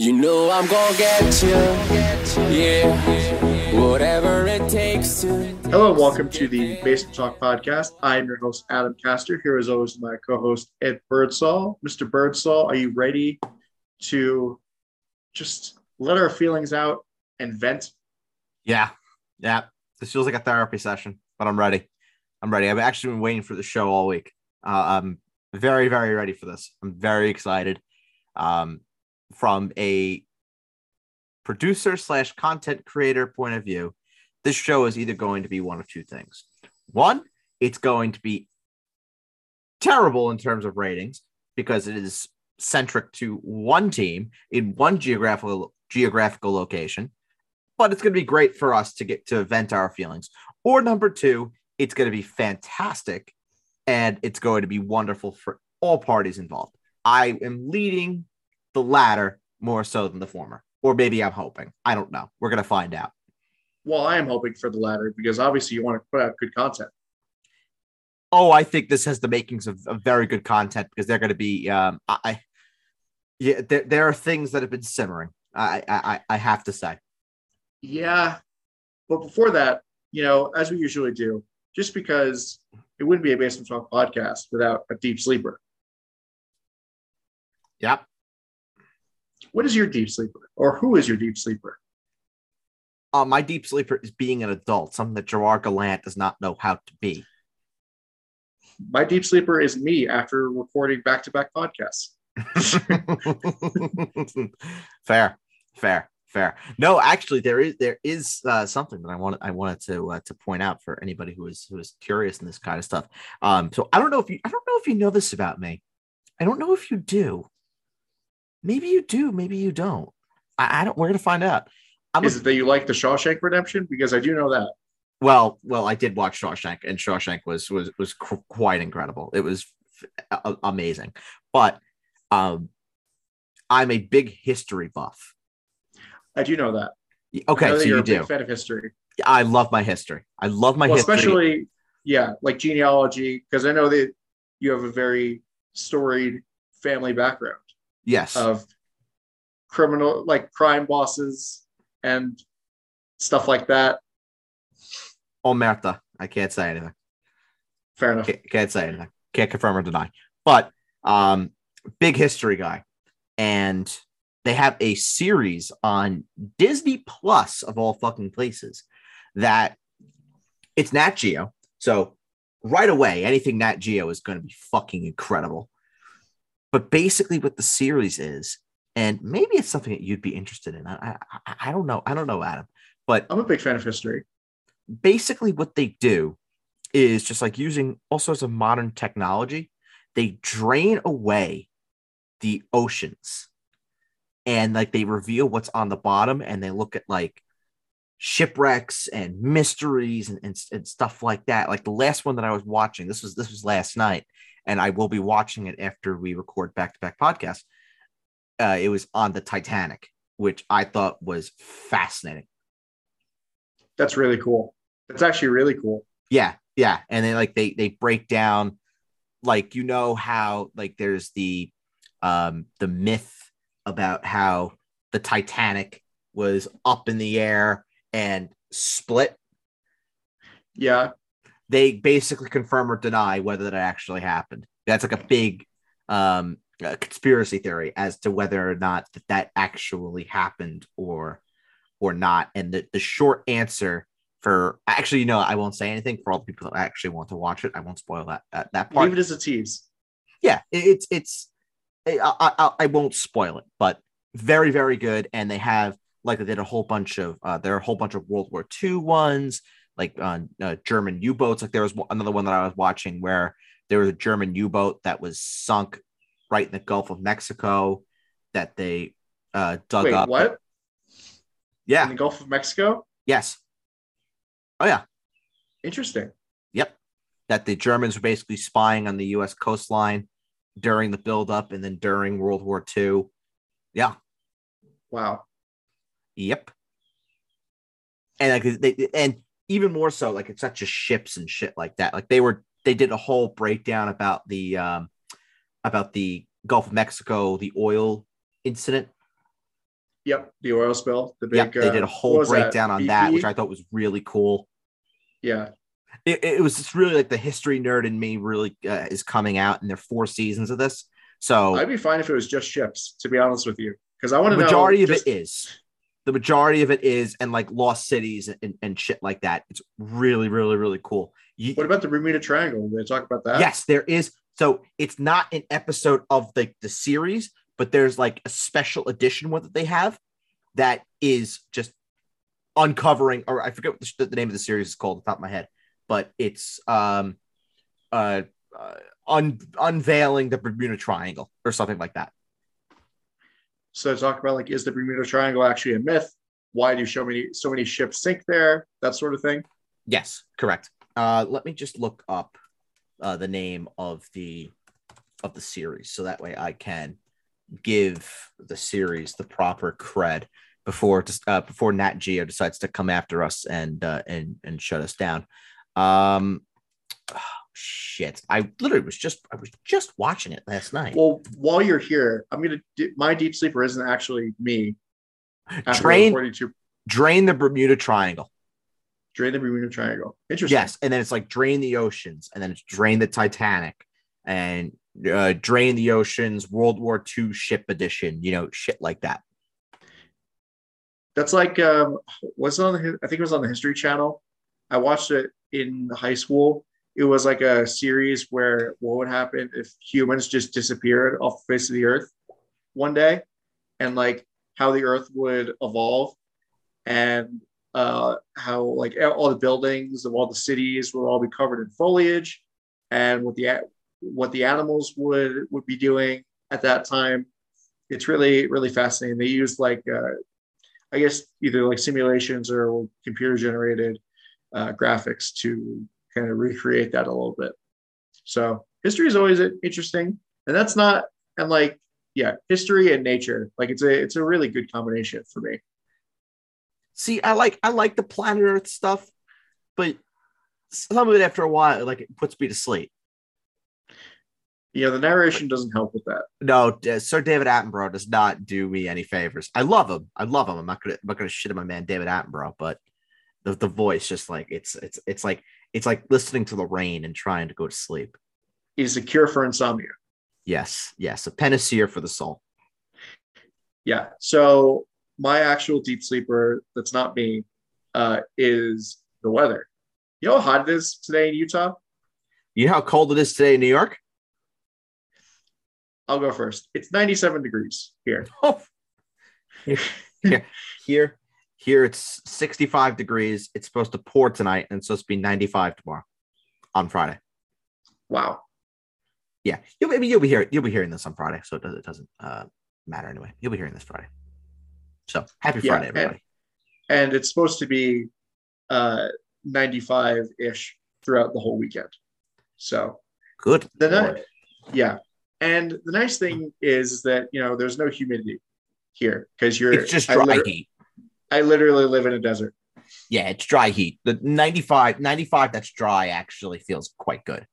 You know I'm gonna get you, yeah. Whatever it takes to. Hello, and welcome to the Basement Talk podcast. I'm your host, Adam Castor. Here, as always, my co-host Ed Birdsall. Mr. Birdsall, are you ready to just let our feelings out and vent? Yeah, yeah. This feels like a therapy session, but I'm ready. I'm ready. I've actually been waiting for the show all week. Uh, I'm very, very ready for this. I'm very excited. Um, from a producer slash content creator point of view, this show is either going to be one of two things. One, it's going to be terrible in terms of ratings because it is centric to one team in one geographical geographical location, but it's going to be great for us to get to vent our feelings. Or number two, it's going to be fantastic and it's going to be wonderful for all parties involved. I am leading the latter more so than the former. Or maybe I'm hoping. I don't know. We're going to find out. Well, I am hoping for the latter because obviously you want to put out good content. Oh, I think this has the makings of, of very good content because they're going to be. Um, I, yeah, there, there are things that have been simmering. I, I, I have to say. Yeah, but before that, you know, as we usually do, just because it wouldn't be a Basement Talk podcast without a deep sleeper. Yep. What is your deep sleeper, or who is your deep sleeper? Uh, my deep sleeper is being an adult, something that Gerard Gallant does not know how to be. My deep sleeper is me after recording back to back podcasts. fair, fair, fair. No, actually, there is there is uh, something that I wanted I wanted to uh, to point out for anybody who is who is curious in this kind of stuff. Um, so I don't know if you I don't know if you know this about me. I don't know if you do. Maybe you do. Maybe you don't. I, I don't. We're gonna find out. I'm is a, it that you like the Shawshank Redemption? Because I do know that. well, well, I did watch Shawshank, and Shawshank was was was qu- quite incredible. It was f- amazing. But um, I'm a big history buff. I do know that. Okay, know that so you're you a big fan of history. I love my history. I love my well, history. especially yeah, like genealogy, because I know that you have a very storied family background yes. of criminal, like crime bosses and stuff like that. Oh, Omerta. I can't say anything. Fair enough. Can't, can't say anything. Can't confirm or deny. But um, big history guy, and they have a series on Disney Plus of all fucking places that it's Nat Geo. So right away, anything Nat Geo is going to be fucking incredible. But basically, what the series is, and maybe it's something that you'd be interested in. I, I, I don't know. I don't know, Adam. But I'm a big fan of history. basically what they do is just like using all sorts of modern technology they drain away the oceans and like they reveal what's on the bottom and they look at like shipwrecks and mysteries and, and, and stuff like that like the last one that i was watching this was this was last night and i will be watching it after we record back-to-back podcasts uh, it was on the titanic which i thought was fascinating That's really cool. That's actually really cool. Yeah, yeah, and then like they they break down, like you know how like there's the um the myth about how the Titanic was up in the air and split. Yeah. They basically confirm or deny whether that actually happened. That's like a big um uh, conspiracy theory as to whether or not that, that actually happened or or not. And the, the short answer for actually, you know, I won't say anything for all the people that actually want to watch it. I won't spoil that that, that part. Leave it as a tease. yeah, it- it's it's I, I I- won't spoil it, but very very good. And they have like they did a whole bunch of uh, there are a whole bunch of World War II ones, like uh, uh, German U boats. Like there was another one that I was watching where there was a German U boat that was sunk right in the Gulf of Mexico that they uh, dug Wait, up. what? Yeah. In the Gulf of Mexico? Yes. Oh yeah. Interesting. Yep. That the Germans were basically spying on the U.S. coastline during the buildup and then during World War II. Yeah. Wow. Yep. And like they and even more so, like it's not just ships and shit like that. Like they were they did a whole breakdown about the um about the Gulf of Mexico, the oil incident Yep, the oil spill. The big. Yep, they did uh, a whole what was that, breakdown on that, which I thought was really cool. yeah, It, it was just really like the history nerd in me really uh, is coming out, and there are four seasons of this. So I'd be fine if it was just ships. To be honest with you, because I want to know. majority of just- it is. The majority of it is, and like lost cities and, and shit like that. It's really, really, really cool. You, What about the Bermuda Triangle? Did they talk about that? yes, there is. So it's not an episode of the, the series, but there's like a special edition one that they have that is just uncovering, or I forget what the, the name of the series is called, the top of my head, but it's um uh, uh un, unveiling the Bermuda Triangle or something like that. So talk about like, is the Bermuda Triangle actually a myth? Why do so many so many ships sink there? That sort of thing. Yes, correct. Uh, let me just look up uh, the name of the of the series, so that way I can give the series the proper cred before uh, before Nat Geo decides to come after us and uh, and and shut us down. Um, shit, I literally was just I was just watching it last night. Well, while you're here, I'm gonna. do, My deep sleeper isn't actually me. Drain reporting to drain the Bermuda Triangle. drain the Bermuda Triangle. Interesting. Yes, and then it's like drain the oceans, and then it's drain the Titanic, and uh, drain the oceans, World War II ship edition, you know, shit like that. That's like um, was it on the I think it was on the History Channel. I watched it in high school. It was like a series where what would happen if humans just disappeared off the face of the earth one day, and like how the earth would evolve, and uh, how like all the buildings of all the cities would all be covered in foliage, and what the what the animals would would be doing at that time. It's really really fascinating. They used like uh, I guess either like simulations or computer generated uh, graphics to kind of recreate that a little bit. So history is always interesting, and that's not and like yeah, history and nature like it's a it's a really good combination for me. See, I like I like the planet Earth stuff, but some of it after a while, like it puts me to sleep. Yeah, the narration doesn't help with that. No, uh, Sir David Attenborough does not do me any favors. I love him. I love him. I'm not gonna I'm not gonna shit on my man David Attenborough, but the, the voice just like it's it's it's like it's like listening to the rain and trying to go to sleep. Is a cure for insomnia. Yes, yes, a panacea for the soul. Yeah. So my actual deep sleeper that's not me uh, is the weather. You know how hot it is today in Utah? You know how cold it is today in New York? I'll go first. It's 97 degrees here. Oh, here, here, here, here it's 65 degrees. It's supposed to pour tonight and it's supposed to be 95 tomorrow on Friday. Wow. Yeah, you'll, I mean, you'll be hearing you'll be hearing this on Friday, so it, does, it doesn't uh, matter anyway. You'll be hearing this Friday. So happy Yeah, Friday, everybody. And it's supposed to be uh, 95 ish throughout the whole weekend. So, Good. the Lord. yeah. And the nice thing is that, you know, there's no humidity here because you're, It's just dry heat. I literally live in a desert. Yeah, it's dry heat. The 95, 95 that's dry actually feels quite good.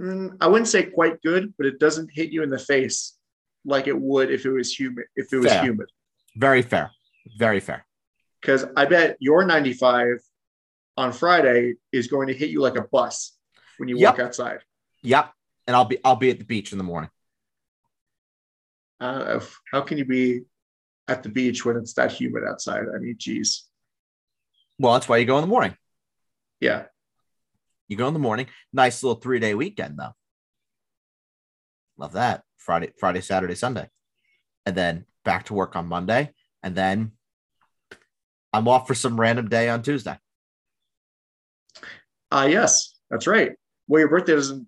Mm, I wouldn't say quite good, but it doesn't hit you in the face like it would if it was humid. If it was Fair. humid, Very fair. Very fair. because I bet your 95 on Friday is going to hit you like a bus when you Yep. walk outside. Yep. And I'll be I'll be at the beach in the morning. Uh, how can you be at the beach when it's that humid outside? I mean, geez. Well, that's why you go in the morning. Yeah. You go in the morning. Nice little three day weekend though. Love that. Friday, Friday, Saturday, Sunday. And then back to work on Monday. And then I'm off for some random day on Tuesday. Uh, yes, that's right. Well, your birthday doesn't,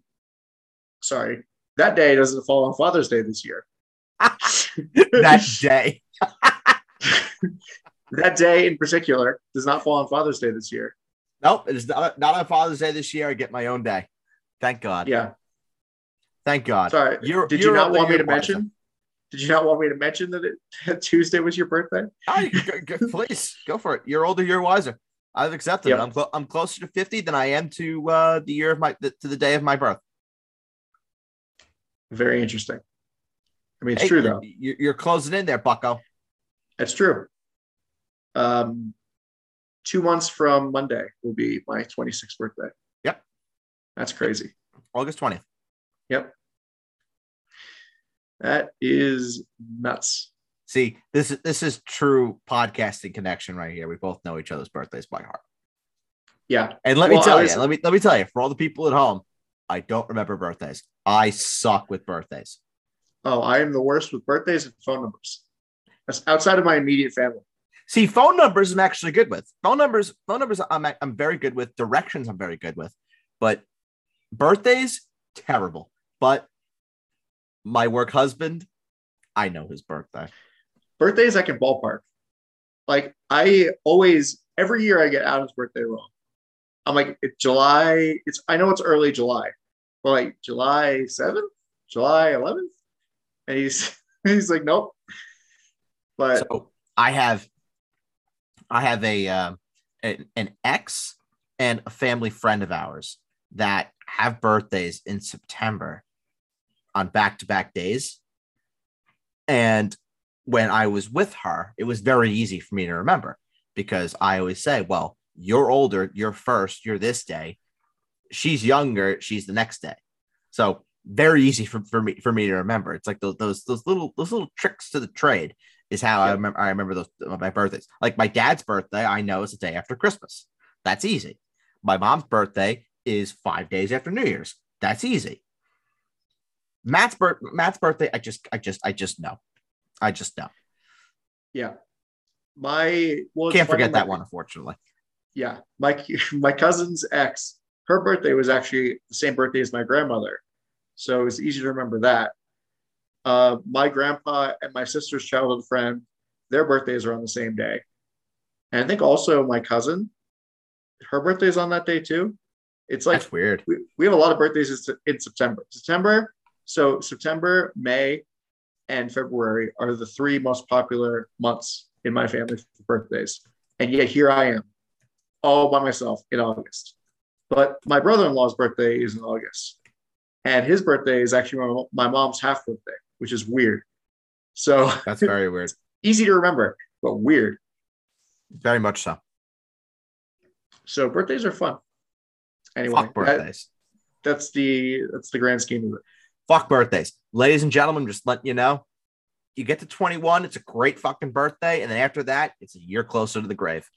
sorry, that day doesn't fall on Father's Day this year. that day. that day in particular does not fall on Father's Day this year. Nope, it is not, not on Father's Day this year. I get my own day. Thank God. Yeah. Thank God. Sorry. You're- Did you're you not want me to mention? Did you not want me to mention that, it, that Tuesday was your birthday? Go- go- please go for it. You're older, you're wiser. I've accepted Yep. it. I'm clo- I'm closer to 50 than I am to uh, the year of my the, to the day of my birth. Very interesting. I mean, it's Hey, true though. you- You're closing in there, Bucko. That's true. Um, two months from Monday will be my 26th birthday. Yep. That's crazy. August 20th. Yep. That is nuts. See, this is this is true podcasting connection right here. We both know each other's birthdays by heart. Yeah. And let Well, me tell was- you, let me let me tell you, for all the people at home, I don't remember birthdays. I suck with birthdays. Oh, I am the worst with birthdays and phone numbers. That's outside of my immediate family. See, phone numbers I'm actually good with. Phone numbers, phone numbers I'm I'm very good with. Directions I'm very good with. But birthdays, terrible. But my work husband, I know his birthday. Birthdays I can ballpark. Like I always every year I get Adam's birthday wrong. I'm like it's July. It's I know it's early July, but like July 7th, July 11th, and he's he's like nope. But So I have, I have a um, an, an ex and a family friend of ours that have birthdays in September on back to back days, and when I was with her, it was very easy for me to remember because I always say, "Well, you're older, you're first, you're this day. She's younger, she's the next day." So very easy for, for me for me to remember. It's like those those those little those little tricks to the trade is how I remember I remember those uh, my birthdays. Like my dad's birthday, I know is the day after Christmas. That's easy. My mom's birthday is five days after New Year's. That's easy. Matt's birth Matt's birthday, I just I just I just know. I just know. yeah, my well, Can't forget that my- one, unfortunately. yeah my my cousin's ex her birthday was actually the same birthday as my grandmother so it was easy to remember that. Uh, my grandpa and my sister's childhood friend their birthdays are on the same day. And i think also my cousin her birthday's on that day too. It's like That's weird. we, we have a lot of birthdays in, in september. September so september may and february are the three most popular months in my family for birthdays. And yet here i am all by myself in August. But my brother-in-law's birthday is in August, and his birthday is actually my, mom's half birthday, which is weird. So That's very weird. easy to remember, but weird. Very much so. So birthdays are fun. Anyway, Fuck that- birthdays. that's the that's the grand scheme of it. Fuck birthdays. Ladies and gentlemen, just letting you know, you get to 21, it's a great fucking birthday. And then after that, it's a year closer to the grave.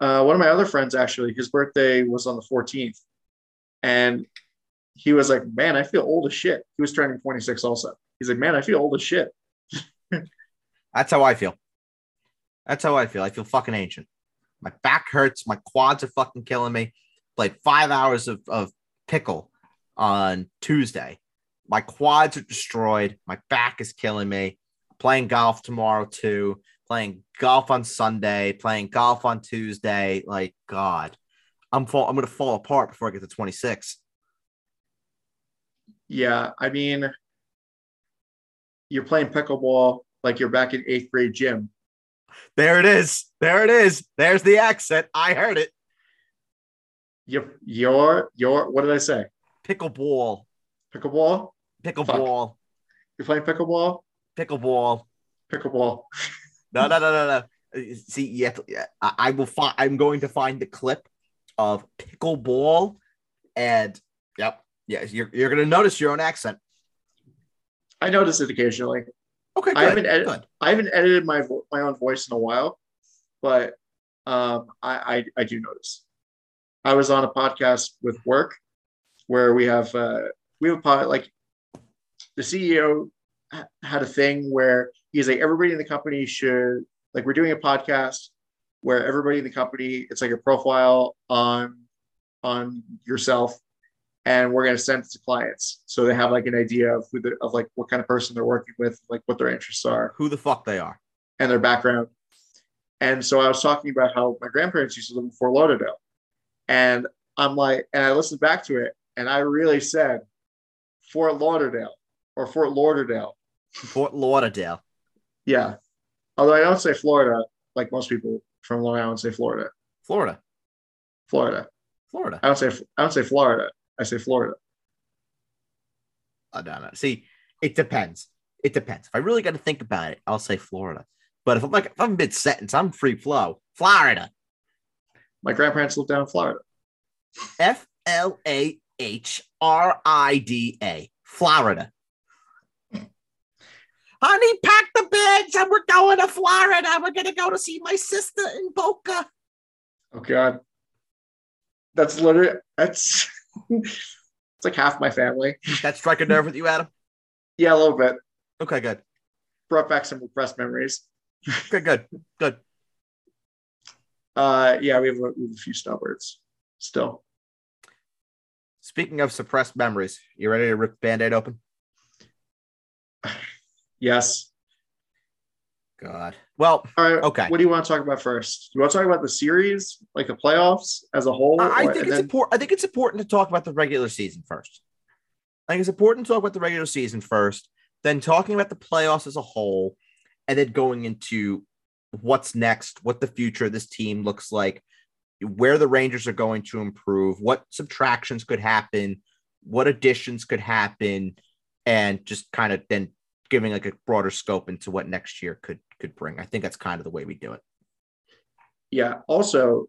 Uh, one of my other friends actually, his birthday was on the 14th, and he was like, "Man, I feel old as shit." He was turning 26 also. He's like, "Man, I feel old as shit." That's how I feel. That's how I feel. I feel fucking ancient. My back hurts. My quads are fucking killing me. Played five hours of, of pickle on Tuesday. My quads are destroyed. My back is killing me. Playing golf tomorrow too. Playing golf on Sunday. Playing golf on Tuesday. Like God, I'm fall. I'm gonna fall apart before I get to 26. Yeah, I mean, you're playing pickleball like you're back in eighth grade gym. There it is. There it is. There's the accent. I heard it. You're, you're, you're, what did I say? Pickleball. Pickleball? Pickleball. You're playing pickleball? Pickleball. Pickleball. No, no, no, no, no. See, yeah, I, I will find. I'm going to find the clip of pickleball, and yep, yeah, you're you're gonna notice your own accent. I notice it occasionally. Okay, good. I haven't edit- good. I haven't edited my vo- my own voice in a while, but um, I, I I do notice. I was on a podcast with work where we have uh, we have a pod like the CEO ha- had a thing where he's like everybody in the company should like we're doing a podcast where everybody in the company it's like a profile on on yourself and we're going to send it to clients so they have like an idea of who the, of like what kind of person they're working with like what their interests are Who the fuck they are? and their background. And so I was talking about how my grandparents used to live in Fort Lauderdale. And I'm like, and I listened back to it and I really said Fort Lauderdale or Fort Lauderdale. Fort Lauderdale. Yeah. Although I don't say Florida like most people from Long Island say Florida. Florida. Florida. Florida. I don't say I don't say Florida. I say Florida. I don't know. See, it depends. It depends. If I really got to think about it, I'll say Florida. But if I'm like if I'm mid sentence, I'm free flow. Florida. My grandparents lived down in Florida. F L A H R I D A. Florida. Honey, pack the bags and we're going to Florida. We're gonna go to see my sister in Boca. Oh God, that's literally that's it's like half my family. That strike a nerve with you, Adam? Yeah, a little bit. Okay, good. Brought back some repressed memories. Good, good, good. Uh, yeah, we have, a, we have a few snowbirds still. Speaking of suppressed memories, you ready to rip band-aid open? Yes. God. Well, All right. Okay. What do you want to talk about first? Do you want to talk about the series, like the playoffs as a whole? I I or- think it's then- important. I think it's important to talk about the regular season first. I think it's important to talk about the regular season first, then talking about the playoffs as a whole, and then going into what's next, what the future of this team looks like, where the Rangers are going to improve, what subtractions could happen, what additions could happen, and just kind of then giving like a broader scope into what next year could could bring. I think that's kind of the way we do it. Yeah. Also,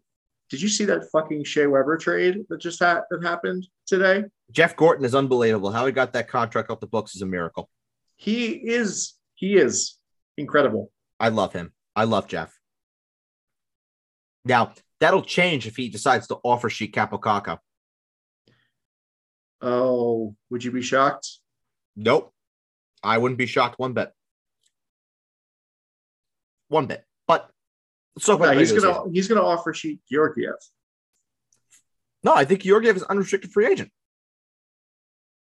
did you see that fucking Shea Weber trade that just ha- that happened today? Jeff Gorton is unbelievable. How he got that contract off the books is a miracle. He is he is incredible. I love him. I love Jeff. Now that'll change if he decides to offer sheet Kapokaka. Oh, would you be shocked? Nope. I wouldn't be shocked one bit. One bit. But No, he's gonna season. he's gonna offer sheet Georgiev. No, I think Georgiev is unrestricted free agent.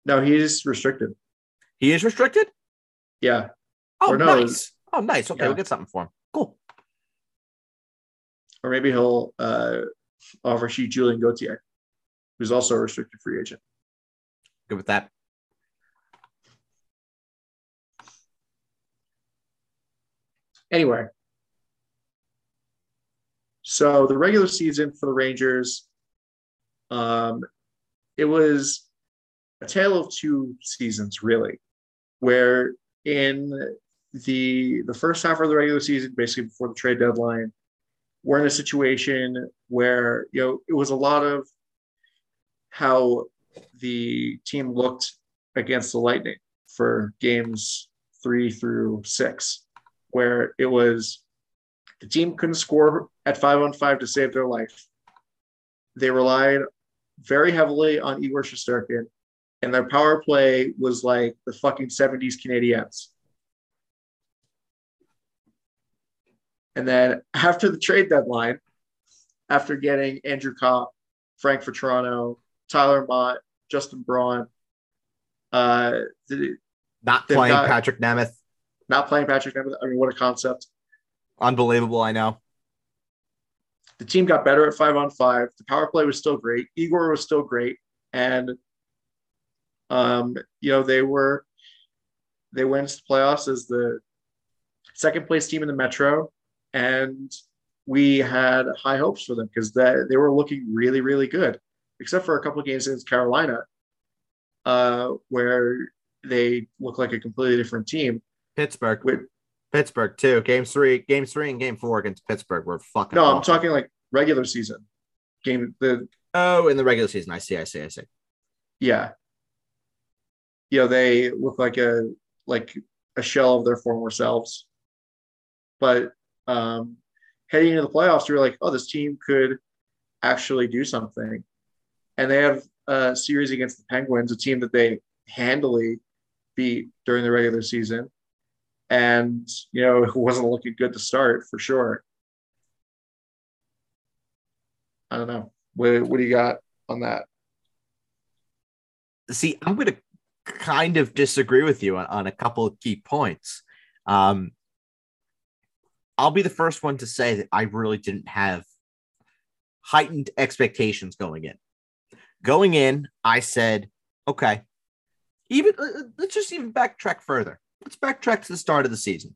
No, he's restricted. He is restricted. Yeah. Oh, no, nice. Oh, nice. Okay, yeah. we'll get something for him. Cool. Or maybe he'll uh, offer sheet Julien Gauthier, who's also a restricted free agent. Good with that. Anyway, so the regular season for the Rangers, um, it was a tale of two seasons, really, where in the the first half of the regular season, basically before the trade deadline, we're in a situation where you know it was a lot of how the team looked against the Lightning for games three through six, where it was the team couldn't score at five on five to save their life. They relied very heavily on Igor Shesterkin, and their power play was like the fucking 70s Canadiens. And then after the trade deadline, after getting Andrew Copp, Frank Vatrano, Tyler Motte, Justin Braun, uh, the, Not playing got- Patrik Nemeth. Not playing Patrik. I mean, what a concept. Unbelievable, I know. The team got better at five on five. The power play was still great. Igor was still great, and um, you know they were they went to the playoffs as the second place team in the Metro, and we had high hopes for them because they they were looking really really good, except for a couple of games against Carolina, uh, where they look like a completely different team. Pittsburgh. With Pittsburgh too. Game three, game three, and game four against Pittsburgh were fucking. no, I'm talking like regular season game. The Oh, in the regular season, I see, I see, I see. yeah you know they look like a like a shell of their former selves but um heading into the playoffs you're like oh this team could actually do something and they have a series against the penguins a team that they handily beat during the regular season and you know it wasn't looking good to start for sure i don't know what, what do you got on that See, I'm going to kind of disagree with you on, on a couple of key points. Um, I'll be the first one to say that I really didn't have heightened expectations going in. Going in, I said, okay, even let's just even backtrack further. Let's backtrack to the start of the season.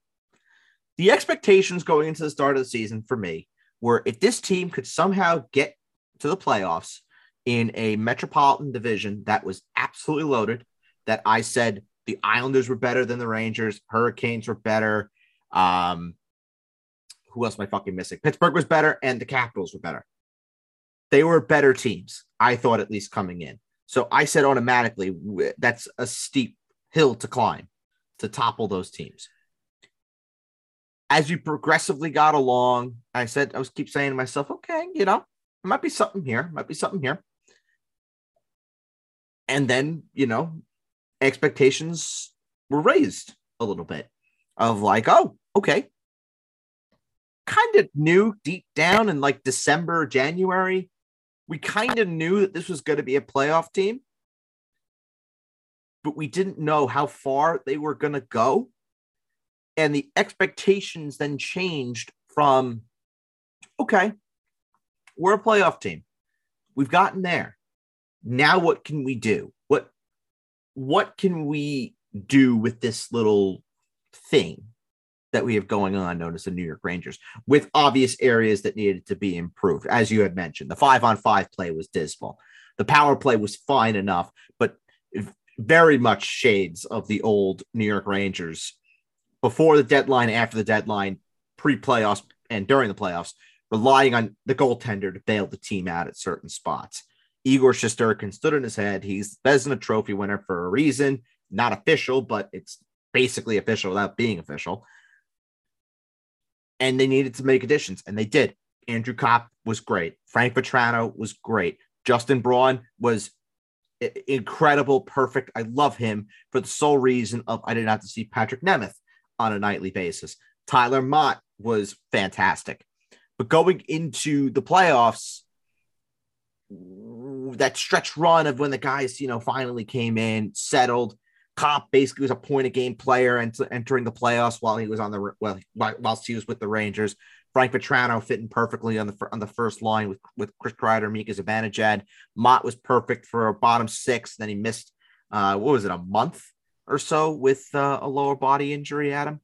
The expectations going into the start of the season for me were if this team could somehow get to the playoffs in a metropolitan division that was absolutely loaded, that I said The Islanders were better than the Rangers. Hurricanes were better. Um, who else am I fucking missing? Pittsburgh was better, and the Capitals were better. They were better teams, I thought, at least coming in. So I said automatically that's a steep hill to climb to topple those teams. As you progressively got along, I said, I was keep saying to myself, okay, you know, there might be something here, might be something here. And then, you know, expectations were raised a little bit of like, oh, okay. Kind of knew deep down in like December, January, we kind of knew that this was going to be a playoff team, but we didn't know how far they were going to go. And the expectations then changed from, okay, we're a playoff team. We've gotten there. Now what can we do? What what can we do with this little thing that we have going on known as the New York Rangers with obvious areas that needed to be improved. As you had mentioned, the five on five play was dismal. The power play was fine enough, but very much shades of the old New York Rangers before the deadline, after the deadline, pre playoffs, and during the playoffs, relying on the goaltender to bail the team out at certain spots. Igor Shesterkin stood on his head. He's Vezina Trophy winner for a reason, not official, but it's basically official without being official. And they needed to make additions, and they did. Andrew Copp was great. Frank Vatrano was great. Justin Braun was incredible, perfect. I love him for the sole reason of I didn't have to see Patrik Nemeth on a nightly basis. Tyler Motte was fantastic. But going into the playoffs, that stretch run of when the guys, you know, finally came in, settled. Copp basically was a point of game player and entering the playoffs while he was on the well, whilst he was with the Rangers. Frank Vatrano fitting perfectly on the on the first line with with Chris Kreider, Mika Zibanejad. Motte was perfect for a bottom six. Then he missed uh, what was it a month or so with uh, a lower body injury. Adam.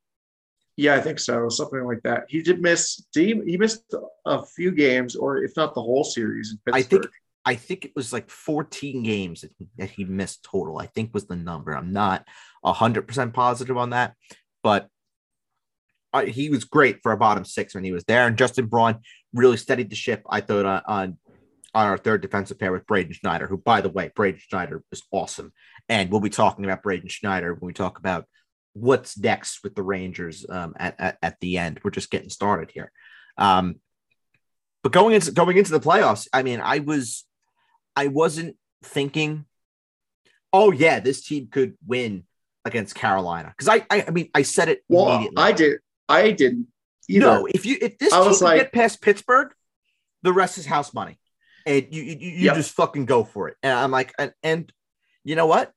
Yeah, I think so. Something like that. He did miss. Did he, he missed a few games, or if not the whole series in Pittsburgh. I think I think it was like 14 games that he, that he missed total. I think was the number. I'm not hundred percent positive on that, but uh, he was great for a bottom six when he was there. And Justin Braun really steadied the ship. I thought on on, on our third defensive pair with Braden Schneider, who by the way, Braden Schneider is awesome, and we'll be talking about Braden Schneider when we talk about what's next with the Rangers um, at, at at the end. We're just getting started here. Um, but going into going into the playoffs, I mean, I was I wasn't thinking, oh yeah, this team could win against Carolina because I, I I mean I said it Well, immediately. I did. I didn't. Either. no, if you if this I team was like- get past Pittsburgh, the rest is house money, and you you, you Yep. just fucking go for it. And I'm like, and, and you know what?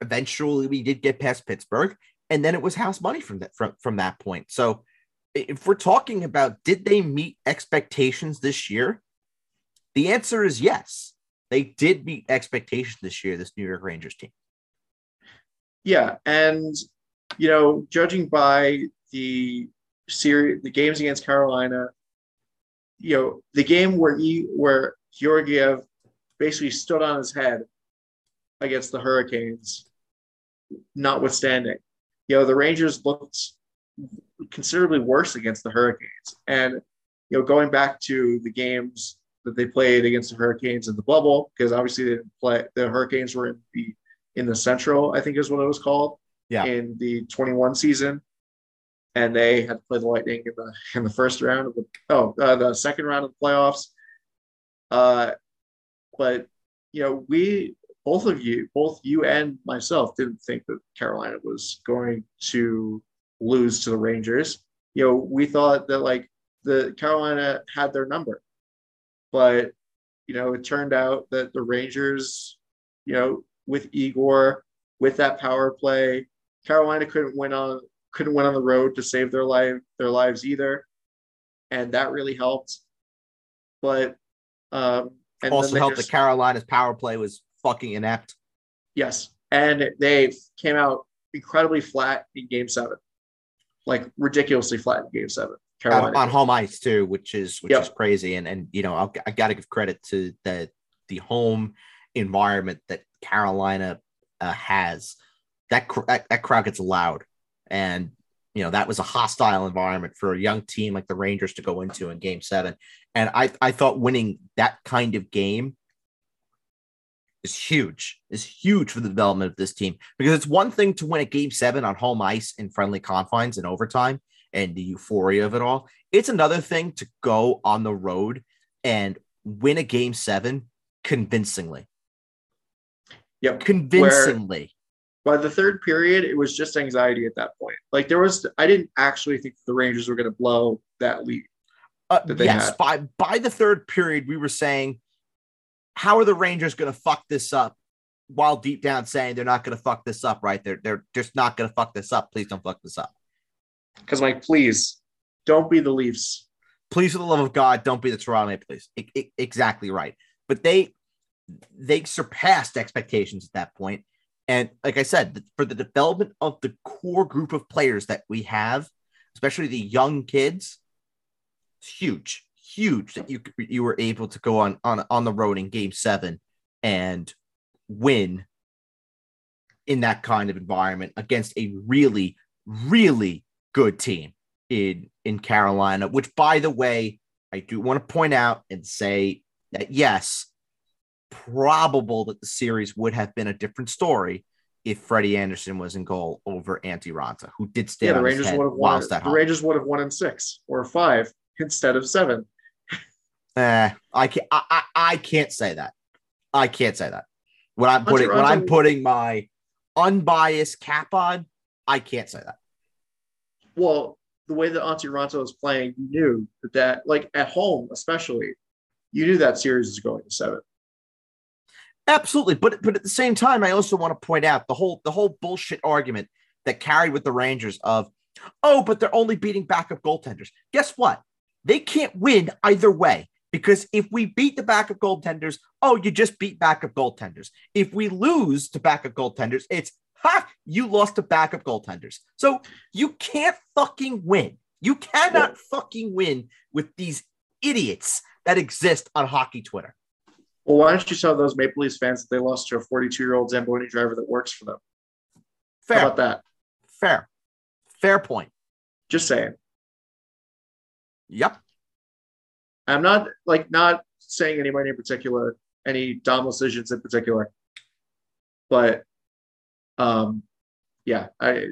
Eventually, we did get past Pittsburgh, and then it was house money from that from from that point. So, if we're talking about did they meet expectations this year, the answer is yes. They did meet expectations this year. This New York Rangers team. Yeah, and you know, judging by the series, the games against Carolina, you know, the game where he where Georgiev basically stood on his head against the Hurricanes, notwithstanding, you know, the Rangers looked considerably worse against the Hurricanes, and you know, going back to the games that they played against the Hurricanes in the bubble, because obviously they didn't play the Hurricanes were in the in the Central, I think is what it was called. Yeah. In the 21 season. And they had to play the Lightning in the in the first round of the oh uh, the second round of the playoffs. Uh, but you know we both of you both you and myself didn't think that Carolina was going to lose to the Rangers. You know we thought that like the Carolina had their number, but you know it turned out that the Rangers, you know, with Igor with that power play, Carolina couldn't win on couldn't win on the road to save their life their lives either, and that really helped. But um, and also helped just- that Carolina's power play was fucking inept. Yes, and they came out incredibly flat in Game Seven, like ridiculously flat in Game Seven. on, Carolina on home ice too, which is which Yep. is crazy. And and you know, I'll, I got to give credit to the the home environment that Carolina uh, has. that, cr- that that crowd gets loud, and you know that was a hostile environment for a young team like the Rangers to go into in Game Seven. And I I thought winning that kind of game is huge. Is huge for the development of this team because it's one thing to win a Game Seven on home ice in friendly confines in overtime and the euphoria of it all. It's another thing to go on the road and win a Game Seven convincingly. Yep. Convincingly. By the third period, it was just anxiety at that point. Like there was, I didn't actually think the Rangers were going to blow that lead. Uh, that yes, had. by by the third period, we were saying, "How are the Rangers going to fuck this up?" While deep down saying they're not going to fuck this up, right? They're they're just not going to fuck this up. Please don't fuck this up. Because, like, please don't be the Leafs. Please, for the love of God, don't be the Toronto Maple Leafs. I- I- exactly right. But they they surpassed expectations at that point. And like I said, for the development of the core group of players that we have, especially the young kids, it's huge, huge that you you were able to go on on on the road in Game Seven and win in that kind of environment against a really, really good team in in Carolina. Which, by the way, I do want to point out and say that yes, probable that the series would have been a different story if Freddie Andersen was in goal over Antti Raanta, who did stay Yeah, the Rangers would have won. The home. Rangers would have won in six or five instead of seven. Eh, I can't. I, I, I can't say that. I can't say that. When I'm putting when I'm putting my unbiased cap on, I can't say that. Well, the way that Antti Raanta was playing, you knew that, that, like at home, especially, you knew that series was going to seven. Absolutely, but but at the same time, I also want to point out the whole the whole bullshit argument that carried with the Rangers of, oh, but they're only beating backup goaltenders. Guess what? They can't win either way because if we beat the backup goaltenders, oh, you just beat backup goaltenders. If we lose to backup goaltenders, it's ha, you lost to backup goaltenders. So you can't fucking win. You cannot fucking win with these idiots that exist on hockey Twitter. Well, why don't you tell those Maple Leafs fans that they lost to a 42 year old Zamboni driver that works for them? Fair. How about that? Fair. Fair point. Just saying. Yep. I'm not like not saying anybody in particular, any Dom decisions in particular, but um, yeah, I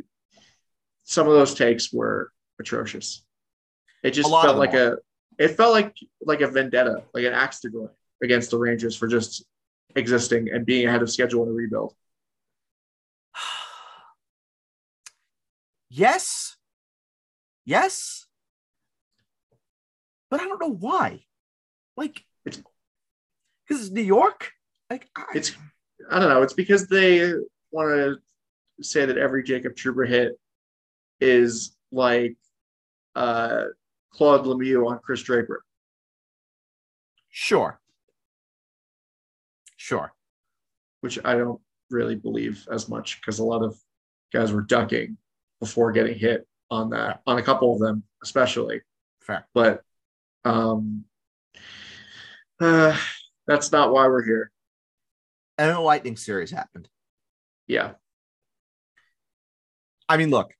some of those takes were atrocious. It just felt like them a it felt like like a vendetta, like an axe to grind against the Rangers for just existing and being ahead of schedule in a rebuild. Yes. Yes. But I don't know why. Like, It's- because it's New York. Like, I, It's I don't know. It's because they want to say that every Jacob Trouba hit is like uh, Claude Lemieux on Chris Draper. sure. Sure. which I don't really believe as much because a lot of guys were ducking before getting hit on that, on a couple of them, especially. Fair. But um, uh, that's not why we're here. And the Lightning series happened. Yeah. I mean, look,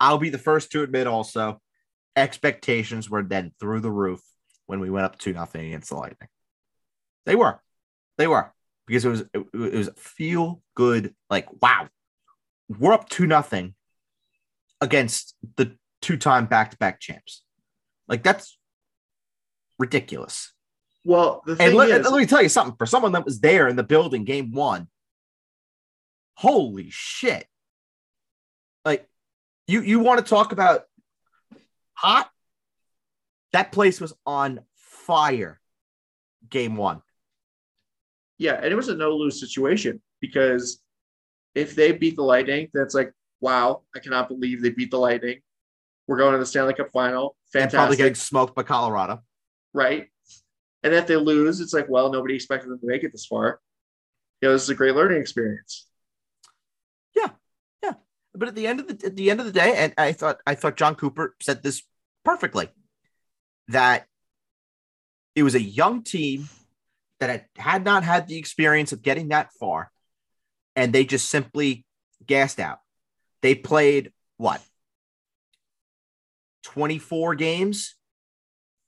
I'll be the first to admit also, expectations were then through the roof when we went up 2 nothing against the Lightning. They were. They were. Because it was it, it was feel good, like, wow, we're up 2 nothing against the two-time back-to-back champs. Like that's ridiculous. Well, the thing And let, is, let me tell you something for someone that was there in the building game one, holy shit. Like, you, you want to talk about hot? That place was on fire game one. Yeah, and it was a no lose situation because if they beat the Lightning, that's like, wow, I cannot believe they beat the Lightning. We're going to the Stanley Cup final. Fantastic. And probably getting smoked by Colorado. right? And if they lose, it's like, well, nobody expected them to make it this far. You know, this is a great learning experience. Yeah. Yeah. But at the end of the at the end of the day, and I thought I thought Jon Cooper said this perfectly, that it was a young team that had, not had the experience of getting that far, and they just simply gassed out. They played what? 24 games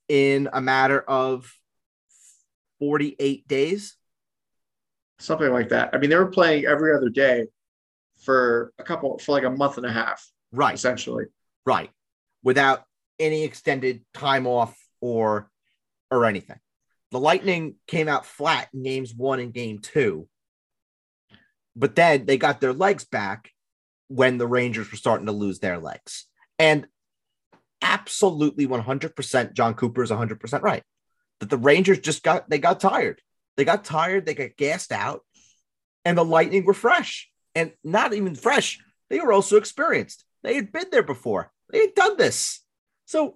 in a matter of 48 days. something like that. I mean, they were playing every other day for a couple for like a month and a half, Right. essentially. Right. Without any extended time off or or anything. The Lightning came out flat in games one and game two. But then they got their legs back when the Rangers were starting to lose their legs. And absolutely 100% Jon Cooper is 100% right. That the Rangers just got they got tired. They got tired, they got gassed out, and the Lightning were fresh. And not even fresh, they were also experienced. They had been there before. They had done this. So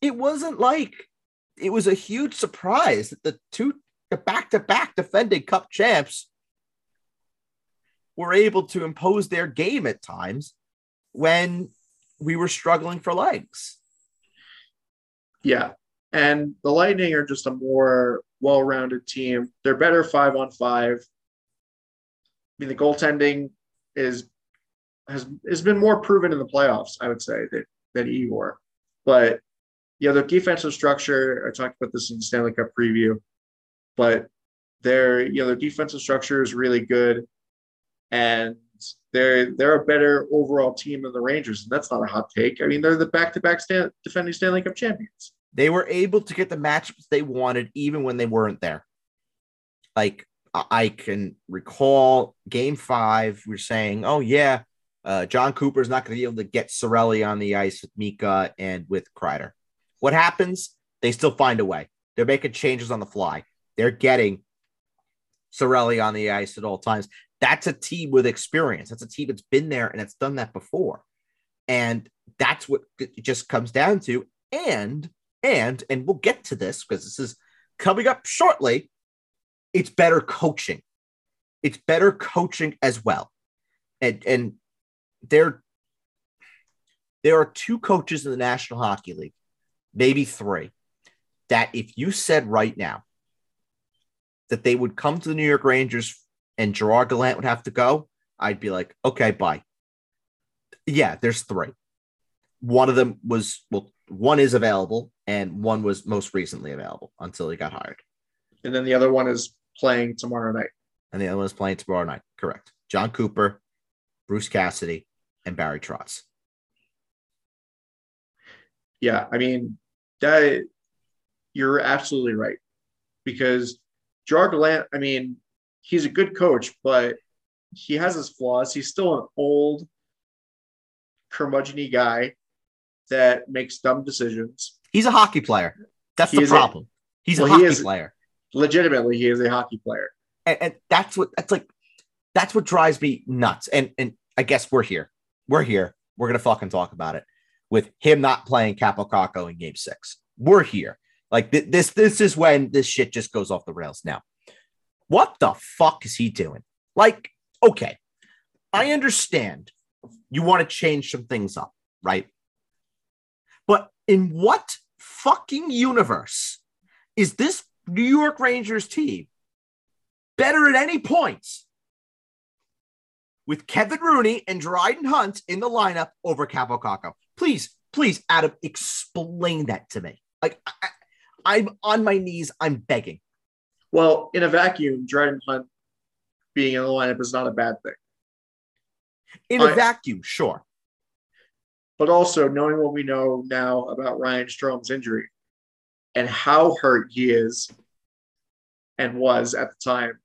it wasn't like it was a huge surprise that the two the back-to-back defending cup champs were able to impose their game at times when we were struggling for legs. Yeah. And the Lightning are just a more well rounded team. They're better five on five. I mean, the goaltending is has has been more proven in the playoffs, I would say, than, than Igor. But yeah, the defensive structure, I talked about this in the Stanley Cup preview, but their you know their defensive structure is really good. And they're they're a better overall team than the Rangers, and that's not a hot take. I mean, they're the back-to-back defending Stanley Cup champions. They were able to get the matchups they wanted even when they weren't there. Like I- can recall game five, we are saying, oh, yeah, uh, Jon Cooper's not going to be able to get Cirelli on the ice with Mika and with Kreider. What happens? They still find a way. They're making changes on the fly. They're getting Cirelli on the ice at all times. That's a team with experience. That's a team that's been there and it's done that before. And that's what it just comes down to. And, and, and we'll get to this because this is coming up shortly. It's better coaching. It's better coaching as well. And, and there, there are two coaches in the National Hockey League, maybe three, that if you said right now that they would come to the New York Rangers and Gerard Gallant would have to go, I'd be like, okay, bye. Yeah, there's three. One of them was, well, one is available and one was most recently available until he got hired. And then the other one is playing tomorrow night. And the other one is playing tomorrow night. Correct. Jon Cooper, Bruce Cassidy, and Barry Trotz. Yeah, I mean that you're absolutely right because Gerard Gallant, I mean, he's a good coach, but he has his flaws. He's still an old curmudgeony guy that makes dumb decisions. He's a hockey player. That's He the is a- problem. He's well, a he hockey is- player. Legitimately, he is a hockey player. and, and that's what that's like that's what drives me nuts and and i guess we're here we're here we're gonna fucking talk about it with him not playing Kaapo Kakko in game six. We're here. Like th- this this is when this shit just goes off the rails. Now what the fuck is he doing? Like okay i understand you want to change some things up right? But in what fucking universe is this new york rangers team better at any points with Kevin Rooney and Dryden Hunt in the lineup over Kaapo Kakko. Please, please, Adam, explain that to me. Like, I, I'm on my knees. I'm begging. Well, in a vacuum, Dryden Hunt being in the lineup is not a bad thing. In a I- vacuum, sure. But also knowing what we know now about Ryan Strome's injury and how hurt he is and was at the time,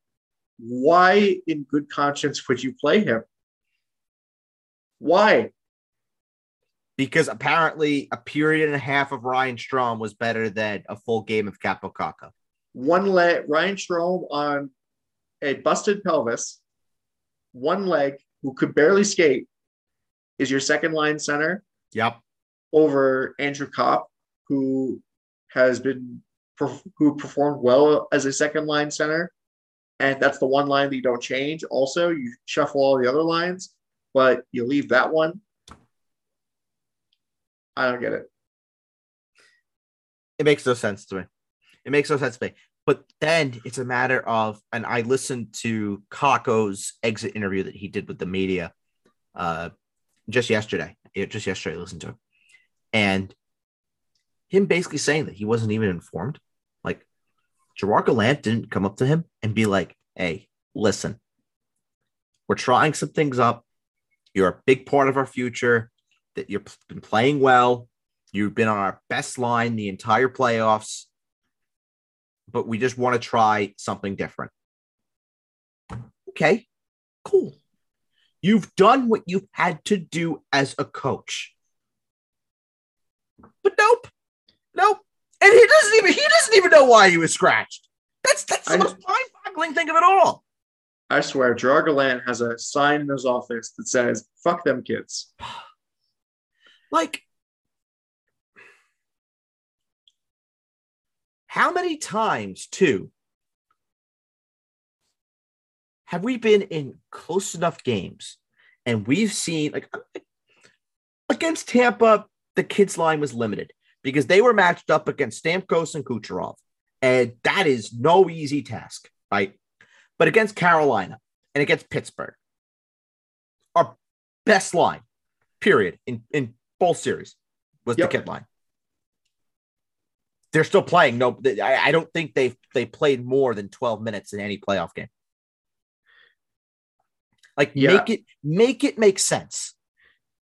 why in good conscience would you play him? Why? Because apparently a period and a half of Ryan Strome was better than a full game of Kaapo Kakko. One leg, Ryan Strome on a busted pelvis, one leg, who could barely skate, is your second line center. Yep. over Andrew Copp, who has been who performed well as a second line center, and that's the one line that you don't change. Also, you shuffle all the other lines, but you leave that one. I don't get it. It makes no sense to me. It makes no sense to me. But then it's a matter of, and I listened to Kakko's exit interview that he did with the media uh, just yesterday. Just yesterday, I listened to it. And him basically saying that he wasn't even informed. Like, Gerard Gallant didn't come up to him and be like, hey, listen, we're trying some things up. You're a big part of our future, that you've been playing well. You've been on our best line the entire playoffs but we just want to try something different. Okay, cool. You've done what you've had to do as a coach. But nope, nope. And he doesn't even he doesn't even know why he was scratched. That's that's the I- most mind-boggling thing of it all. I swear, Gerard Gallant has a sign in his office that says, fuck them kids. Like, how many times, too, have we been in close enough games and we've seen, like, against Tampa, the kids' line was limited because they were matched up against Stamkos and Kucherov. And that is no easy task, right? But against Carolina and against Pittsburgh, our best line, period, in, in both series was Yep. the kid line. They're still playing. No, I, I don't think they they played more than 12 minutes in any playoff game. Like Yeah. make it make it make sense.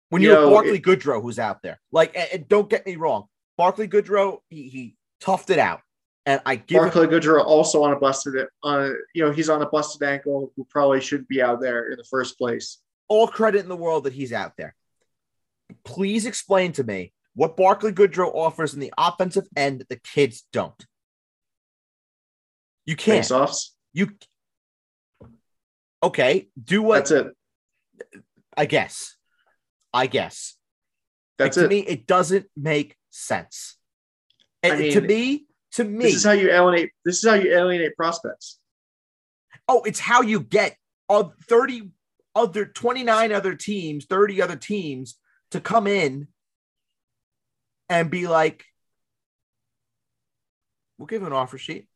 When You have Barclay it- Goodrow who's out there. Like and, and don't get me wrong, Barclay Goodrow, he, he toughed it out. And I give Barclay Goodrow also on a busted, on a, you know, he's on a busted ankle who probably shouldn't be out there in the first place. all credit in the world that he's out there. Please explain to me what Barclay Goodrow offers in the offensive end that the kids don't. You can't. Face-offs. You okay? Do what That's it. I guess. I guess. That's Like, it. to me, it doesn't make sense. And I to me, to me, This is how you alienate. This is how you alienate prospects. oh, it's how you get uh, 30 other 29 other teams, 30 other teams to come in and be like, we'll give him an offer sheet.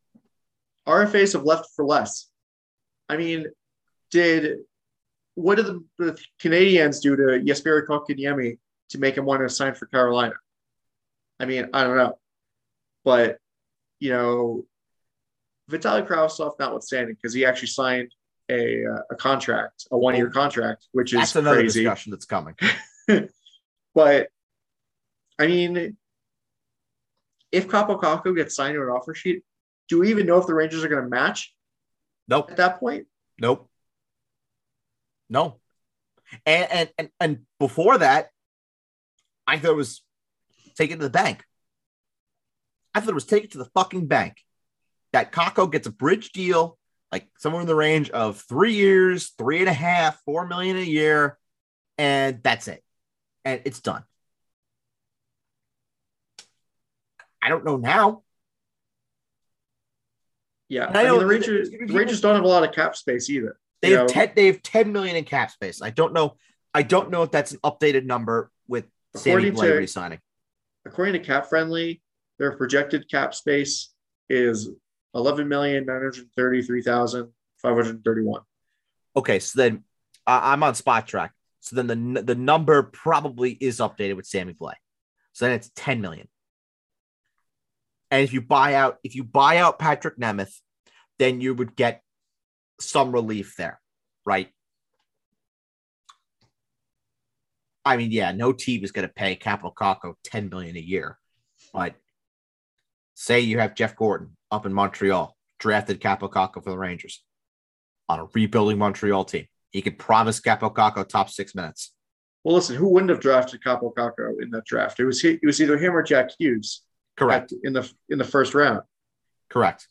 RFAs have left for less. I mean, did what did the, the Canadiens do to Jesperi Kotkaniemi to make him want to sign for Carolina? I mean, I don't know, but you know, Vitaly Kravtsov notwithstanding, because he actually signed a uh, a contract, a one year contract, which is That's another crazy. discussion that's coming. But I mean, if Kaapo Kakko gets signed to an offer sheet, do we even know if the Rangers are going to match Nope. at that point? Nope. No. And and and, and before that, I thought it was taken to the bank. I thought it was taken to the fucking bank. That Kakko gets a bridge deal, like somewhere in the range of three years, three and a half, four million a year, and that's it. And it's done. I don't know now. Yeah, And I I, know mean the Rangers. gonna The Rangers don't have a lot of cap space either. They have know? ten. They have ten million in cap space. I don't know. I don't know if that's an updated number with Sammy According Blais to- resigning. According to Cap Friendly, their projected cap space is eleven million nine hundred thirty-three thousand five hundred thirty-one. Okay, so then I I'm on Spotrac. So then the the number probably is updated with Sammy Blais. So then it's ten million. And if you buy out, if you buy out Patrik Nemeth, then you would get some relief there, right? I mean, yeah, no team is going to pay Kaapo Kakko 10 million a year. But say you have Jeff Gorton up in Montreal, drafted Kaapo Kakko for the Rangers on a rebuilding Montreal team. He could promise Kaapo Kakko top six minutes. Well, listen, who wouldn't have drafted Kaapo Kakko in that draft? It was it was either him or Jack Hughes Correct. at- in the in the first round. Correct.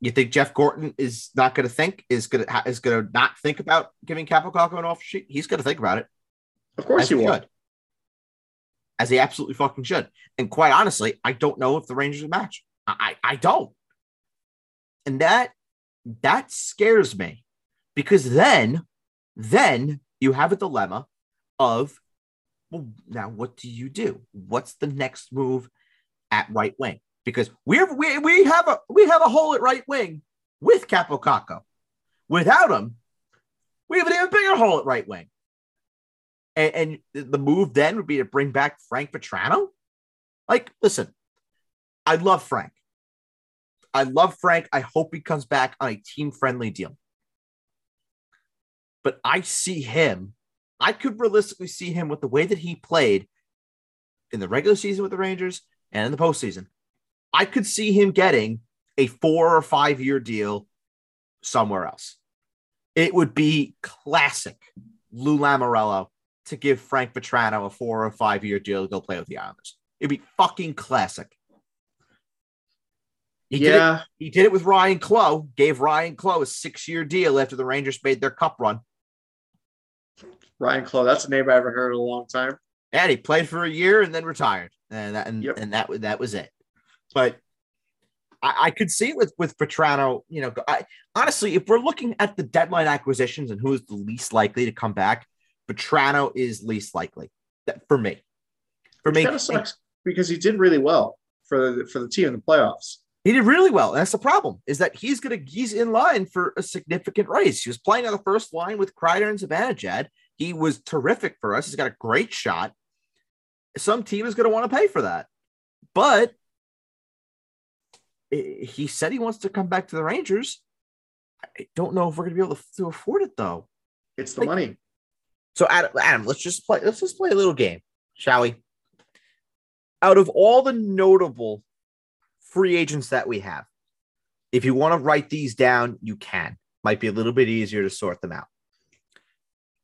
You think Jeff Gorton is not going to think is going to is going to not think about giving Kaapo Kakko an offer sheet? He's going to think about it. Of course he will. should. As he absolutely fucking should. And quite honestly, I don't know if the Rangers will match. I, I I don't. And that that scares me because then then you have a dilemma of well now what do you do? What's the next move at right wing? because we have we, we have a we have a hole at right wing with Kaapo Kakko. Without him, we have an even bigger hole at right wing. And, and the move then would be to bring back Frank Vatrano. Like, listen, I love Frank. I love Frank. I hope he comes back on a team friendly deal. But I see him, I could realistically see him with the way that he played in the regular season with the Rangers and in the postseason. I could see him getting a four or five year deal somewhere else. It would be classic Lou Lamoriello to give Frank Vatrano a four or five year deal to go play with the Islanders. It'd be fucking classic. He yeah. Did it, he did it with Ryan Clowe, gave Ryan Clowe a six year deal after the Rangers made their cup run. Ryan Clowe, that's a name I haven't heard in a long time. And he played for a year and then retired. And that, and, Yep. and that, that was it. But I, I could see with, with Vatrano, you know, I, honestly, if we're looking at the deadline acquisitions and who is the least likely to come back, Vatrano is least likely that, for me. For Which me, kind of sucks because he did really well for the for the team in the playoffs. He did really well. And that's the problem is that he's gonna he's in line for a significant race. He was playing on the first line with Kreider and Zibanejad. He was terrific for us. He's got a great shot. Some team is gonna want to pay for that, but he said he wants to come back to the Rangers. I don't know if we're gonna be able to, to afford it though. It's the Like- money. So Adam, Adam, let's just play. Let's just play a little game, shall we? Out of all the notable free agents that we have, if you want to write these down, you can. Might be a little bit easier to sort them out.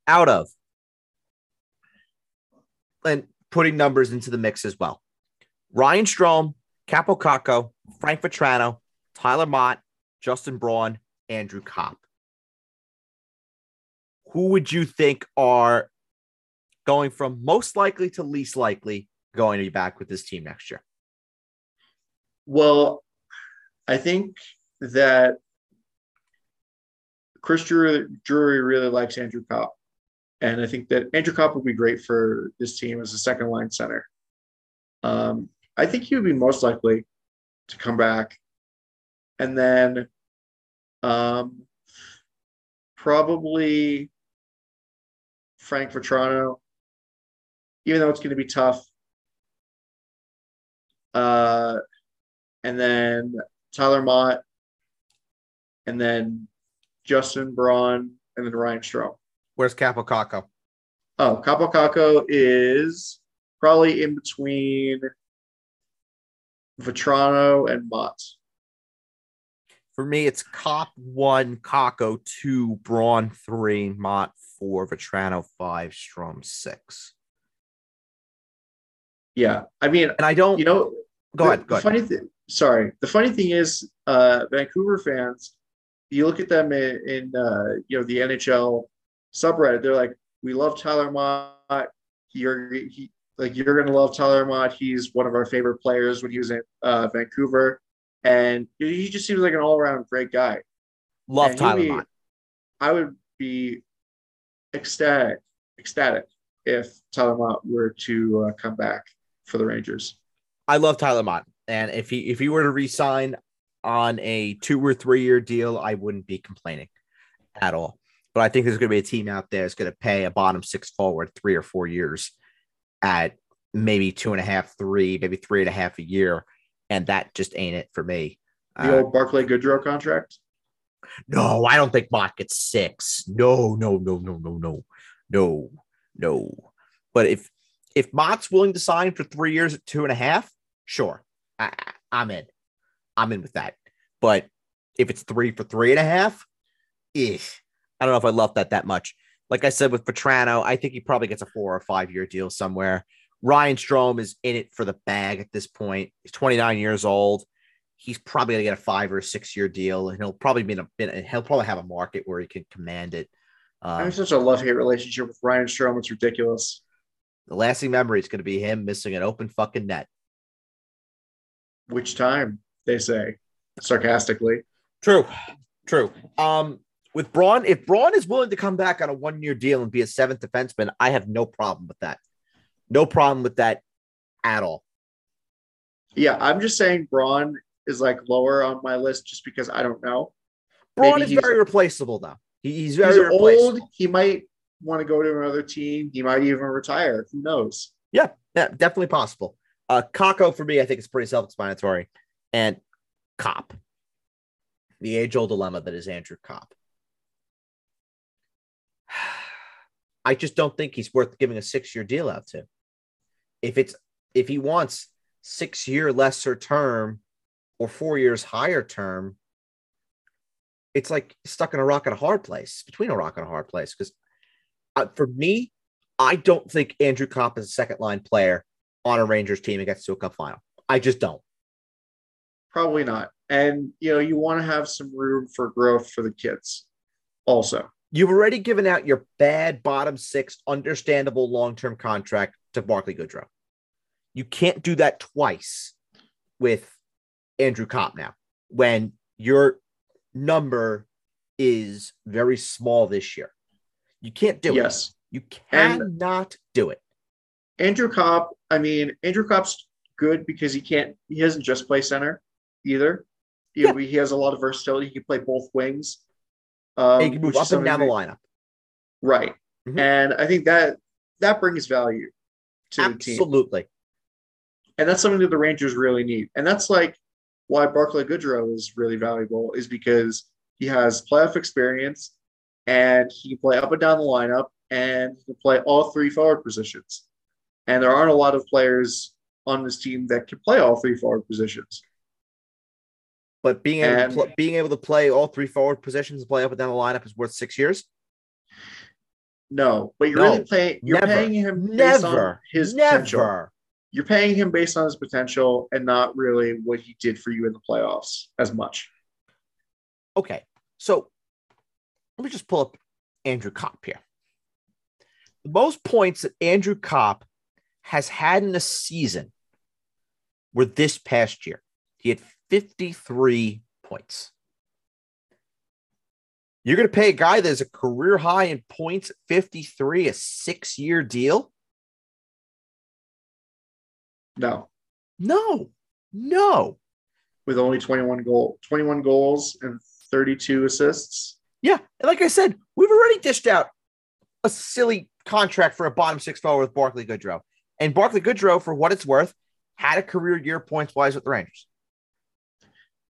Out of and putting numbers into the mix as well. Ryan Strome, Kaapo Kakko, Frank Vatrano, Tyler Motte, Justin Braun, Andrew Copp who would you think are going from most likely to least likely going to be back with this team next year? Well, I think that Chris Drury, really likes Andrew Copp. And I think that Andrew Copp would be great for this team as a second line center. Um, I think he would be most likely to come back. And then um, probably Frank Vatrano, even though it's going to be tough. Uh, and then Tyler Motte, and then Justin Braun, and then Ryan Strome. Where's Kaapo Kakko? Oh, Kaapo Kakko is probably in between Vatrano and Motte. For me, it's Copp one, Kakko two, Braun three, Motte four, Vatrano five, Strome six. Yeah, I mean, And I don't you know, go the, ahead. Go the ahead. funny thing, sorry, the funny thing is, uh, Vancouver fans, you look at them in, in uh, you know the NHL subreddit, they're like, we love Tyler Motte. You're he like you're gonna love Tyler Motte. He's one of our favorite players when he was in uh, Vancouver, and he just seems like an all around great guy. Love And Tyler be- Motte. I would be ecstatic, ecstatic if Tyler Motte were to uh, come back for the Rangers. I love Tyler Motte. And if he if he were to resign on a two or three year deal, I wouldn't be complaining at all. But I think there's going to be a team out there that's going to pay a bottom six forward three or four years at maybe two and a half, three, maybe three and a half a year, and that just ain't it for me. The Uh, old Barclay Goodrow contract. no, I don't think Motte gets six. No, no, no, no, no, no, no, no. But if if Motte's willing to sign for three years at two and a half, sure, I, I- I'm in. I'm in with that. But if it's three for three and a half, I don't know if I love that that much. Like I said with Vatrano, I think he probably gets a four or five year deal somewhere. Ryan Strome is in it for the bag at this point. He's 29 years old. He's probably gonna get a five or six year deal, and he'll probably be in a. He'll probably have a market where he can command it. I Um, have such a love hate relationship with Ryan Strome. It's ridiculous. the lasting memory is going to be him missing an open fucking net. Which time they say sarcastically. True, true. Um, with Braun, if Braun is willing to come back on a one year deal and be a seventh defenseman, I have no problem with that. No problem with that at all. Yeah, I'm just saying Braun is like lower on my list just because I don't know. Braun Maybe is very replaceable though. He- he's very He's old. He might want to go to another team. He might even retire. Who knows? Yeah, yeah, definitely possible. Uh, Kakko for me, I think it's pretty self-explanatory, and Copp, the age-old dilemma that is Andrew Copp. I just don't think he's worth giving a six-year deal out to. If it's if he wants six-year lesser term or four years higher term, it's like stuck in a rock and a hard place between a rock and a hard place. Because uh, for me, I don't think Andrew Copp is a second line player on a Rangers team and gets to a cup final. I just don't. Probably not. And you know, you want to have some room for growth for the kids. Also, You've already given out your bad bottom six, understandable long term contract to Barclay Goodrow. You can't do that twice with Andrew Copp now when your number is very small this year. You can't do it. yes, You And- cannot do it. Andrew Copp. I mean, Andrew Copp's good because he can't. He doesn't just play center either. He, Yeah. he has a lot of versatility. He can play both wings. Um, you can move up and down the lineup. Right. Mhm. And I think that that brings value to the team. Absolutely. And that's something that the Rangers really need. And that's like why Barclay Goodrow is really valuable is because he has playoff experience and he can play up and down the lineup and he can play all three forward positions. And there aren't a lot of players on this team that can play all three forward positions. But being able, And- to pl- being able to play all three forward positions and play up and down the lineup is worth six years. No, but you're No, really paying you're never, paying him based on Never, his never. potential. You're paying him based on his potential and not really what he did for you in the playoffs as much. Okay, so let me just pull up Andrew Copp here. The most points that Andrew Copp has had in a season were this past year. He had 53 points. You're going to pay a guy that's a career high in points, 53, a six year deal? No, No, no. with only 21 goal 21 goals and 32 assists. Yeah, and like I said, we've already dished out a silly contract for a bottom six forward with Barclay Goodrow. And Barclay Goodrow, for what it's worth, had a career year points wise with the Rangers.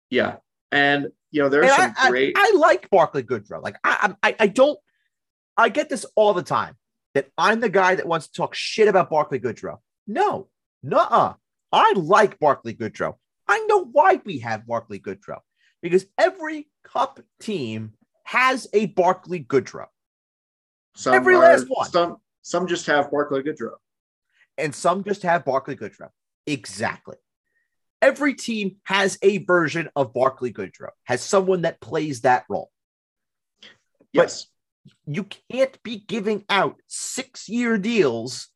Yeah. And you know, there's some I, I- great I, like Barclay Goodrow. Like I, I, I don't. I get this all the time that I'm the guy that wants to talk shit about Barclay Goodrow. No, nuh-uh. I like Barclay Goodrow. I know why we have Barclay Goodrow because every cup team has a Barclay Goodrow. some every are- last one. Some some just have Barclay Goodrow. And some just have Barclay Goodrow. Exactly. Every team has a version of Barclay Goodrow, has someone that plays that role. Yes. You can't be giving out six year deals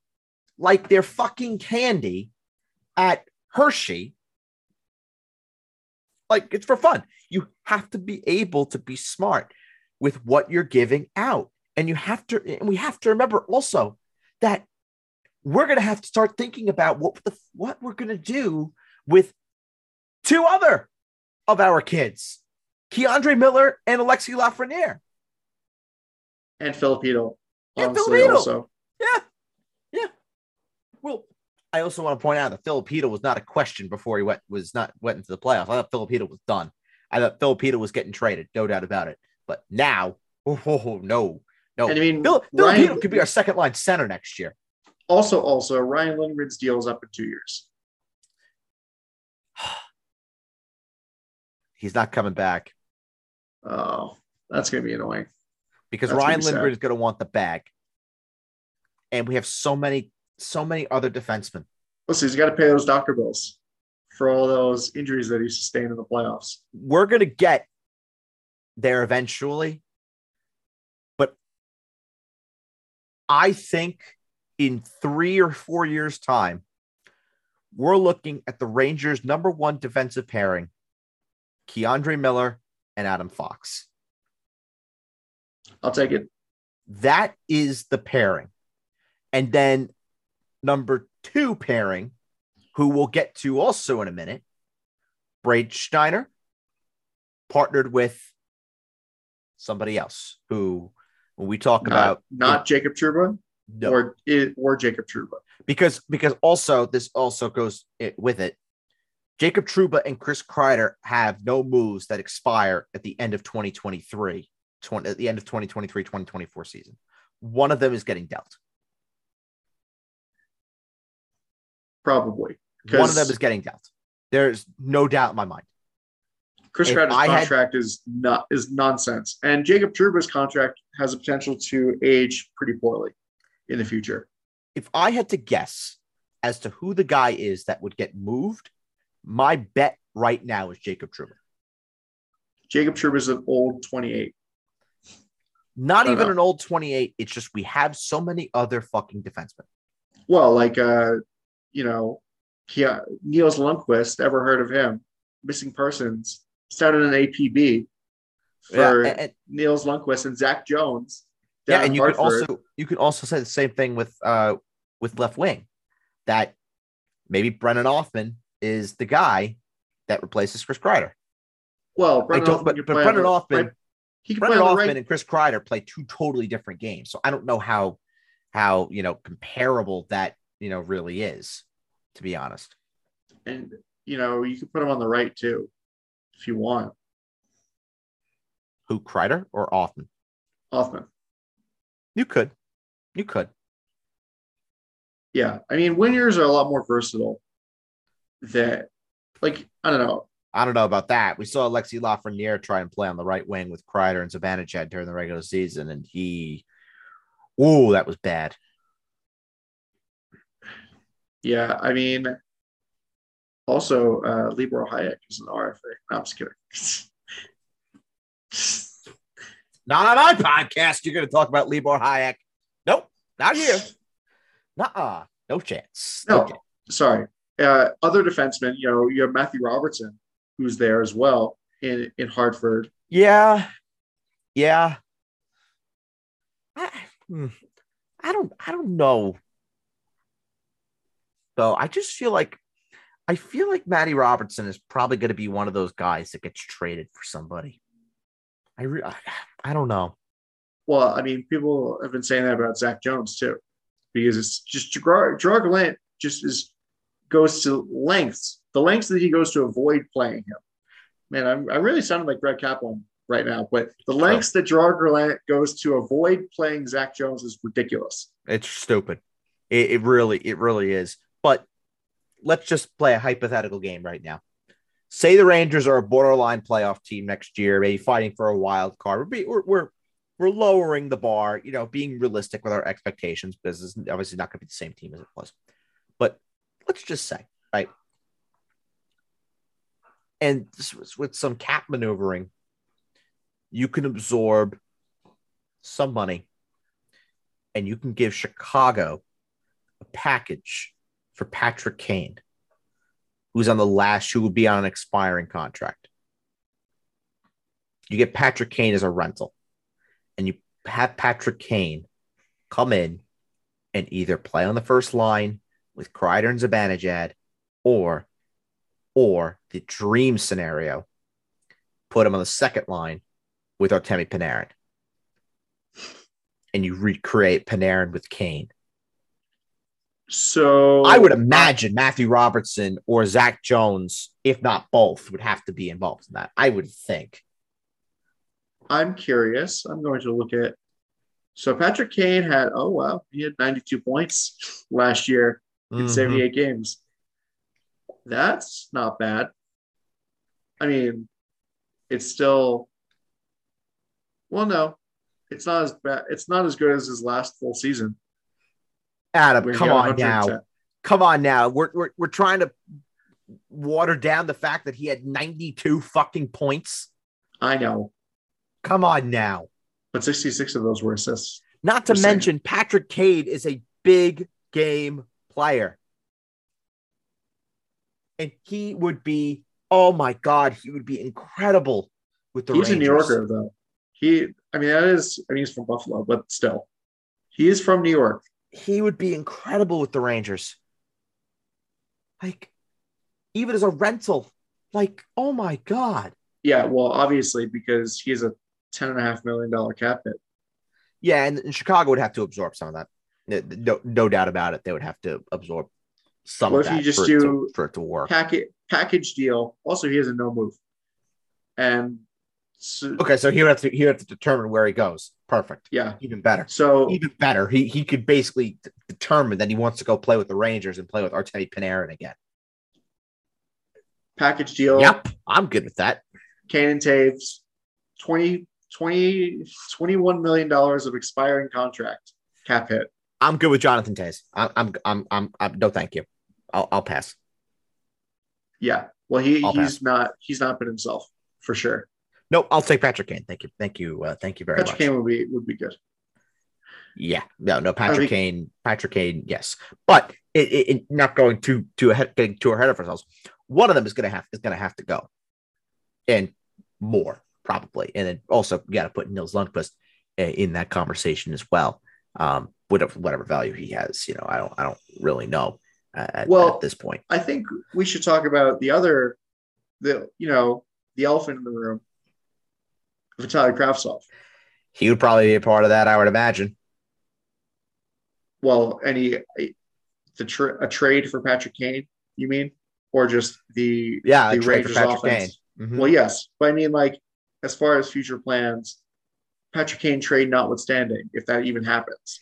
like they're fucking candy at Hershey. Like it's for fun. You have to be able to be smart with what you're giving out. And you have to, and we have to remember also that we're going to have to start thinking about what the what we're going to do with two other of our kids, K'Andre Miller and Alexi Lafreniere. and Filipino. And Filipino. also. Yeah, yeah. Well, I also want to point out that Filipino was not a question before he went was not went into the playoffs. I thought Filipino was done. I thought Filipino was getting traded, no doubt about it. But now, oh, no, no. And I mean, Phil, Ryan- Filipino could be our second line center next year. Also, also Ryan Lindgren's deal is up in two years. He's not coming back Oh, that's gonna be annoying. because That's Ryan be sad. Is going to want the bag, and we have so many, so many other defensemen. Listen, he's got to pay those doctor bills for all those injuries that he sustained in the playoffs. we're going to get there eventually. But I think in three or four years' time, we're looking at the Rangers' number one defensive pairing, K'Andre Miller and Adam Fox. I'll take it. That is the pairing. And then number two pairing, who we'll get to also in a minute, Braden Schneider, partnered with somebody else who, when we talk Not, about not Jacob Trouba no, or eh, or Jacob Trouba. because because also this also goes it, with it. Jacob Trouba and Chris Kreider have no moves that expire at the end of 2023, 20, at the end of 2023, 2024 season. One of them is getting dealt. Probably. One of them is getting dealt. There's no doubt in my mind. Chris If Kreider's I had- contract is not is nonsense, and Jacob Trouba's contract has a potential to age pretty poorly in the future. If I had to guess as to who the guy is that would get moved, my bet right now is Jacob Trouba. Jacob Trouba's an old 28. Not even know. an old 28. It's just we have so many other fucking defensemen. Well, like uh, you know, yeah, Nils Lundkvist. Ever heard of him? Missing persons started an APB for Yeah, and- and- Nils Lundkvist and Zach Jones. yeah, and you could also you could also say the same thing with uh with left wing, that maybe Brennan Othmann is the guy that replaces Chris Kreider. well, I Brendan don't, Hoffman but, but Brennan the- Othmann, right- he can Brennan play on Othmann right. and Chris Kreider play two totally different games. So I don't know how how you know comparable that you know really is, to be honest. and you know you can put him on the right too, if you want. Who Kreider or Othmann? Hoffman. You could, you could. Yeah, I mean, wingers are a lot more versatile. That, like, I don't know. I don't know about that. We saw Alexi Lafreniere try and play on the right wing with Kreider and Zibanejad during the regular season, and he, oh, that was bad. Yeah, I mean, also uh, Libor Hajek is an RFA. No, I'm just kidding. Not on my podcast. You're going to talk about Libor Hajek. Nope, not here. Nuh-uh. No chance. No. chance. Sorry. Uh, other defensemen, you know, you have Matthew Robertson, who's there as well in in Hartford. Yeah. Yeah. I, hmm, I don't I don't know. So I just feel like I feel like Matty Robertson is probably going to be one of those guys that gets traded for somebody. I re- I, I don't know. Well, I mean, people have been saying that about Zach Jones too, because it's just Gerard, Gerard Gallant just is goes to lengths, the lengths that he goes to avoid playing him. Man, I'm, I really sounded like Brett Kaplan right now, but the lengths that Gerard Gallant goes to avoid playing Zach Jones is ridiculous. It's stupid. It, it really it really is. But let's just play a hypothetical game right now. Say the Rangers are a borderline playoff team next year, maybe fighting for a wild card. We're, be, we're, we're lowering the bar, you know, being realistic with our expectations because it's obviously not going to be the same team as it was. But let's just say, right? And this was with some cap maneuvering, you can absorb some money and you can give Chicago a package for Patrick Kane, who's on the last, who will be on an expiring contract. You get Patrick Kane as a rental, and you have Patrick Kane come in and either play on the first line with Kreider and Zibanejad, or or the dream scenario, put him on the second line with Artemi Panarin, and you recreate Panarin with Kane. So I would imagine Matthew Robertson or Zach Jones, if not both, would have to be involved in that. I would think. I'm curious. I'm going to look at. So Patrick Kane had, oh wow, he had 92 points last year in Mhm. 78 games. That's not bad. I mean, it's still. Well, no, it's not as bad. It's not as good as his last full season. Adam, come on now. Come on now. We're, we're, we're trying to water down the fact that he had 92 fucking points. I know, Come on now. but 66 of those were assists. Not to Just saying. mention, Patrick Kane is a big game player. And he would be, oh my God, he would be incredible with the Rangers. He's a New Yorker, though. He, I mean, that is. I mean, he's from Buffalo, but still, he is from New York. He would be incredible with the Rangers. Like, even as a rental, like, oh my God. Yeah, well, obviously because he's a ten and a half million dollar cap hit. Yeah, and, and Chicago would have to absorb some of that. No, no doubt about it. They would have to absorb some of if that you just for, it do to, for it to work. Package package deal. Also, he has a no move, and so, Okay, so he would have to he would have to determine where he goes. Perfect. yeah. Even better. So Even better. He he could basically determine that he wants to go play with the Rangers and play with Artemi Panarin again. package deal. Yep, I'm good with that. Cannon Toews, 20, 20, 21 million dollars of expiring contract cap hit. I'm good with Jonathan Toews. I'm I'm I'm I'm, I'm no thank you. I'll I'll pass. Yeah. Well, he I'll he's pass. not he's not been himself for sure. Nope, I'll take Patrick Kane. Thank you. Thank you. Uh, thank you very Patrick much. Kane would be would be good. Yeah, no, no, Patrick Kane, Patrick Kane, yes, but it, it, it- not going too too ahead, getting too ahead of ourselves. One of them is gonna have is gonna have to go, and more probably, and then also you got to put Nils Lundkvist in that conversation as well. Um, whatever whatever value he has, you know, I don't I don't really know at, Well- at this point. I think we should talk about the other, the you know the elephant in the room, Vitaly Kravtsov. He would probably be a part of that, I would imagine. Well, any the tra- a trade for Patrick Kane, you mean, or just the Yeah, the a trade for Rangers Patrick offense? Mhm. Well, yes, but I mean, like as far as future plans, Patrick Kane trade notwithstanding, if that even happens.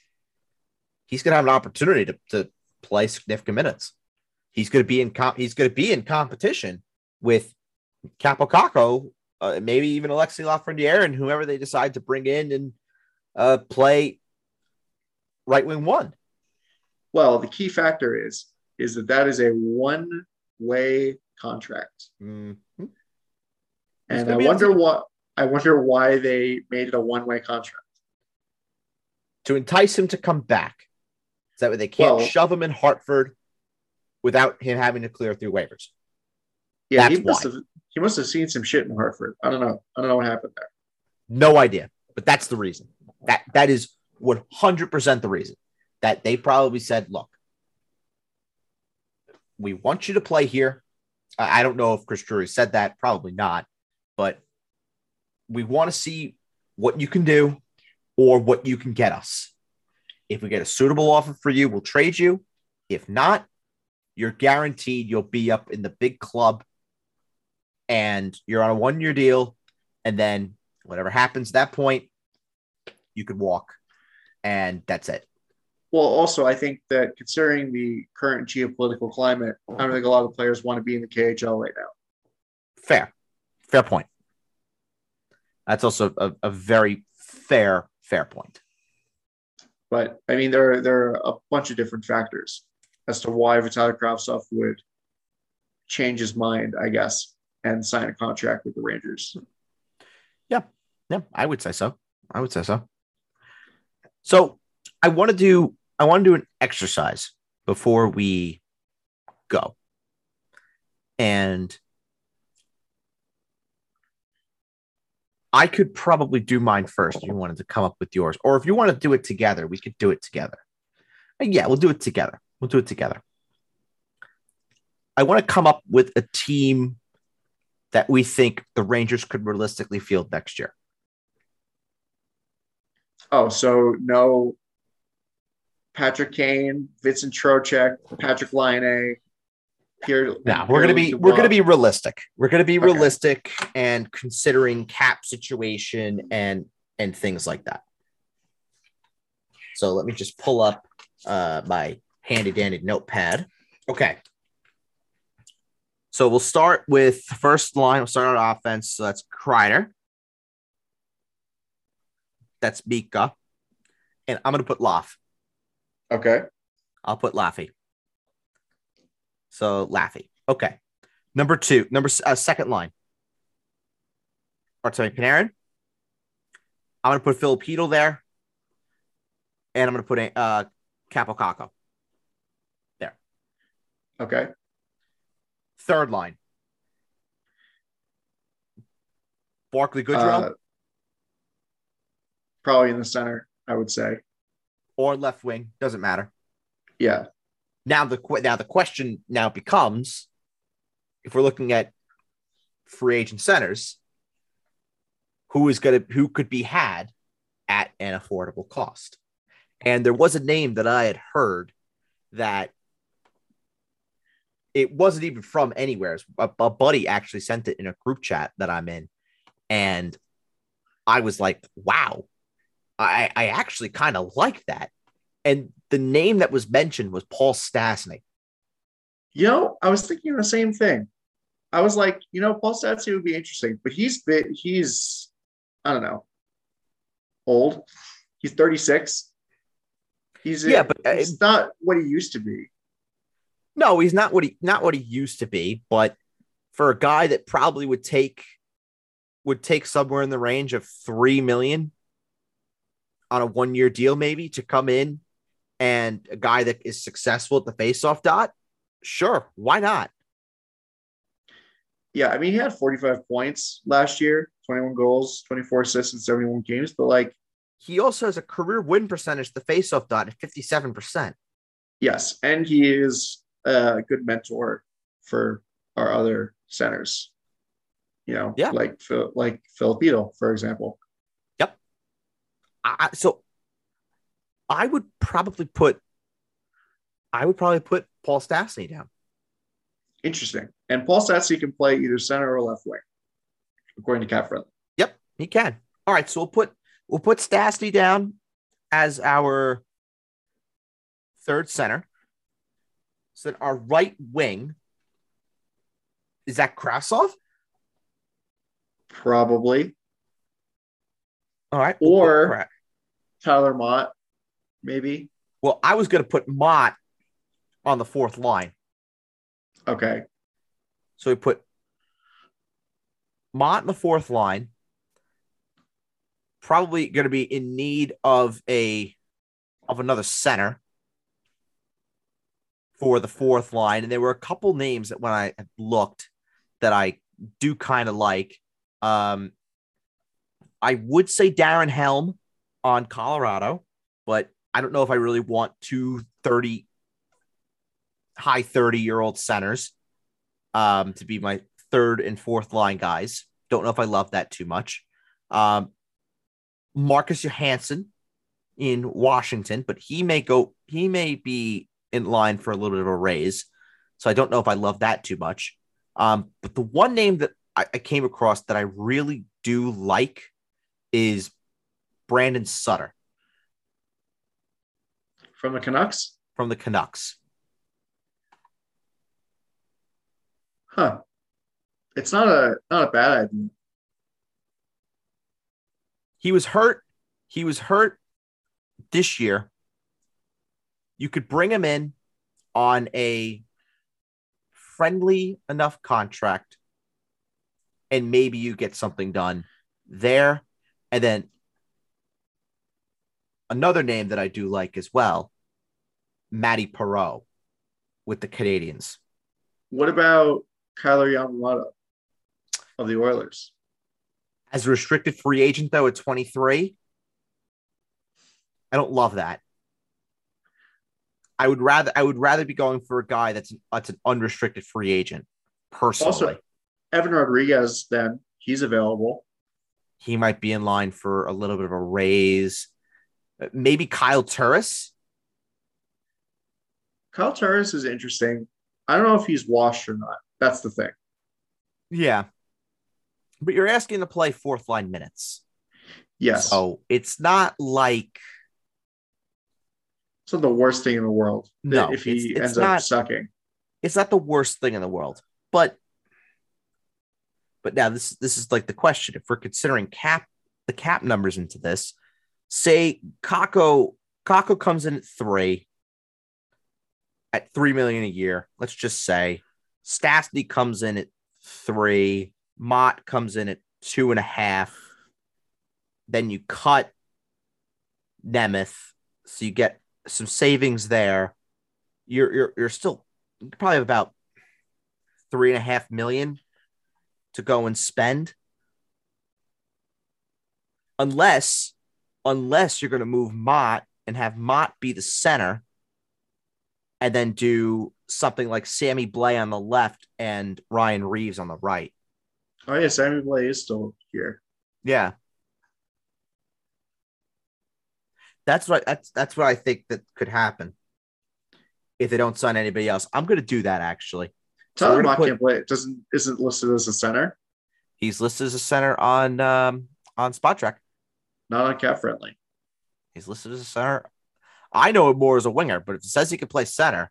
he's going to have an opportunity to, to play significant minutes. He's going to be in comp- he's going to be in competition with Kaapo Kakko, uh, maybe even Alexi Lafreniere and whoever they decide to bring in and uh, play right wing one. Well, the key factor is is that that is a one way contract, Mhm. He's and I wonder team. what I wonder why they made it a one way contract. To entice him to come back, so that way they can't Well- shove him in Hartford without him having to clear through waivers. Yeah, he must why. have he must have seen some shit in Hartford. I don't know. I don't know what happened there. No idea, but that's the reason. That that is one hundred percent the reason that they probably said, "Look, we want you to play here." I I don't know if Chris Drury said that, probably not, but we want to see what you can do or what you can get us. If we get a suitable offer for you, we'll trade you. If not, you're guaranteed you'll be up in the big club and you're on a one year deal. And then whatever happens at that point, you could walk. And that's it. Well, also, I think that considering the current geopolitical climate, I don't think a lot of players want to be in the KHL right now. Fair. Fair point. That's also a, a very fair, fair point. But I mean, there there are a bunch of different factors as to why Vitaly Kravtsov would change his mind, I guess, and sign a contract with the Rangers. Yeah, yeah, I would say so. I would say so. So I want to do I want to do an exercise before we go. And I could probably do mine first you wanted to come up with yours. Or if you want to do it together, we could do it together. And yeah, we'll do it together. We'll do it together. I want to come up with a team that we think the Rangers could realistically field next year. Oh, so no Patrick Kane, Vincent Trocheck, Patrik Laine, Pierre. No, we're gonna be Pierre-Luc we're gonna be realistic. We're gonna be Okay. realistic and considering cap situation and and things like that. So let me just pull up uh, my handy dandy notepad. Okay. So we'll start with first line. We'll start on offense. So that's Kreider. That's Mika. And I'm gonna put Laugh. okay. I'll put Laffy. So Laffy. Okay. Number two, number uh, second line. Artemi Panarin. I'm gonna put Filipino there, and I'm gonna put a uh, Kaapo Kakko. There. Okay. Third line. Barkley Goodrow Uh, probably in the center, I would say. or left wing doesn't matter. Yeah. Now the now the question now becomes, if we're looking at free agent centers, who is gonna who could be had at an affordable cost? And there was a name that I had heard that it wasn't even from anywhere. A, a buddy actually sent it in a group chat that I'm in, and I was like, "Wow, I I actually kind of like that." And the name that was mentioned was Paul Stastny. You know, I was thinking the same thing. I was like, you know, Paul Stastny would be interesting, but he's bit, he's, I don't know, old. He's 36. He's Yeah, but, uh, it's not what he used to be. No, he's not what he not what he used to be, but for a guy that probably would take would take somewhere in the range of three million on a one year deal, maybe to come in and a guy that is successful at the faceoff dot, sure, why not? Yeah, I mean, he had 45 points last year, 21 goals, 24 assists in 71 games, but like, He also has a career win percentage, the faceoff dot at 57%. yes, and he is a good mentor for our other centers. You know, Yeah. like Phil, like Filipino, for example. Yep. I- so I would probably put I would probably put Paul Stastny down. Interesting. And Paul Stastny can play either center or left wing, according to Cap Friendly. Yep, he can. All right, so we'll put we'll put Stastny down as our third center. So then our right wing is that Kravtsov? Probably All right, we'll Or- Tyler Motte, maybe. well, I was going to put Motte on the fourth line, Okay. so we put Motte in the fourth line. Probably going to be in need of a of another center for the fourth line. And there were a couple names that when I looked that I do kind of like. Um, I would say Darren Helm on Colorado, but I don't know if I really want two 30 high 30 year old centers um, to be my third and fourth line guys. Don't know if I love that too much. Um, Marcus Johansson in Washington, but he may go, he may be in line for a little bit of a raise. So I don't know if I love that too much. Um, but the one name that I, I came across that I really do like is Brandon Sutter From the Canucks? from the Canucks. Huh. It's not a not a bad idea. He was hurt. He was hurt this year. You could bring him in on a friendly enough contract, and maybe you get something done there. And then another name that I do like as well, Mathieu Perreault with the Canadiens. What about Kailer Yamamoto of the Oilers? As a restricted free agent, though, at 23, I don't love that. I would rather I would rather be going for a guy that's that's an unrestricted free agent. Personally, Also, Evan Rodrigues, then he's available. he might be in line for a little bit of a raise. Maybe Kyle Turris. Kyle Turris is interesting. I don't know if he's washed or not. That's the thing. Yeah, but you're asking to play fourth line minutes, Yes. so it's not like It's not the worst thing in the world. No, if he it's- it's ends not- up sucking. it's not the worst thing in the world, but but now this this is like the question. If we're considering cap the cap numbers into this, say Kakko Kakko comes in at three at three million a year. Let's just say Stastny comes in at three, Motte comes in at two and a half. Then you cut Nemeth, so you get some savings there. You're you're you're still you probably have about three and a half million to go and spend unless unless you're going to move Motte and have Motte be the center and then do something like Sammy Blais on the left and Ryan Reaves on the right. Oh yeah, Sammy Blais is still here. Yeah. That's what that's that's what I think that could happen if they don't sign anybody else. I'm going to do that actually. So Tyler gonna Motte put- can't play. Doesn't isn't listed as a center, He's listed as a center on um, on Spotrac. Not on cap friendly. He's listed as a center. I know it more as a winger, but if it says he can play center,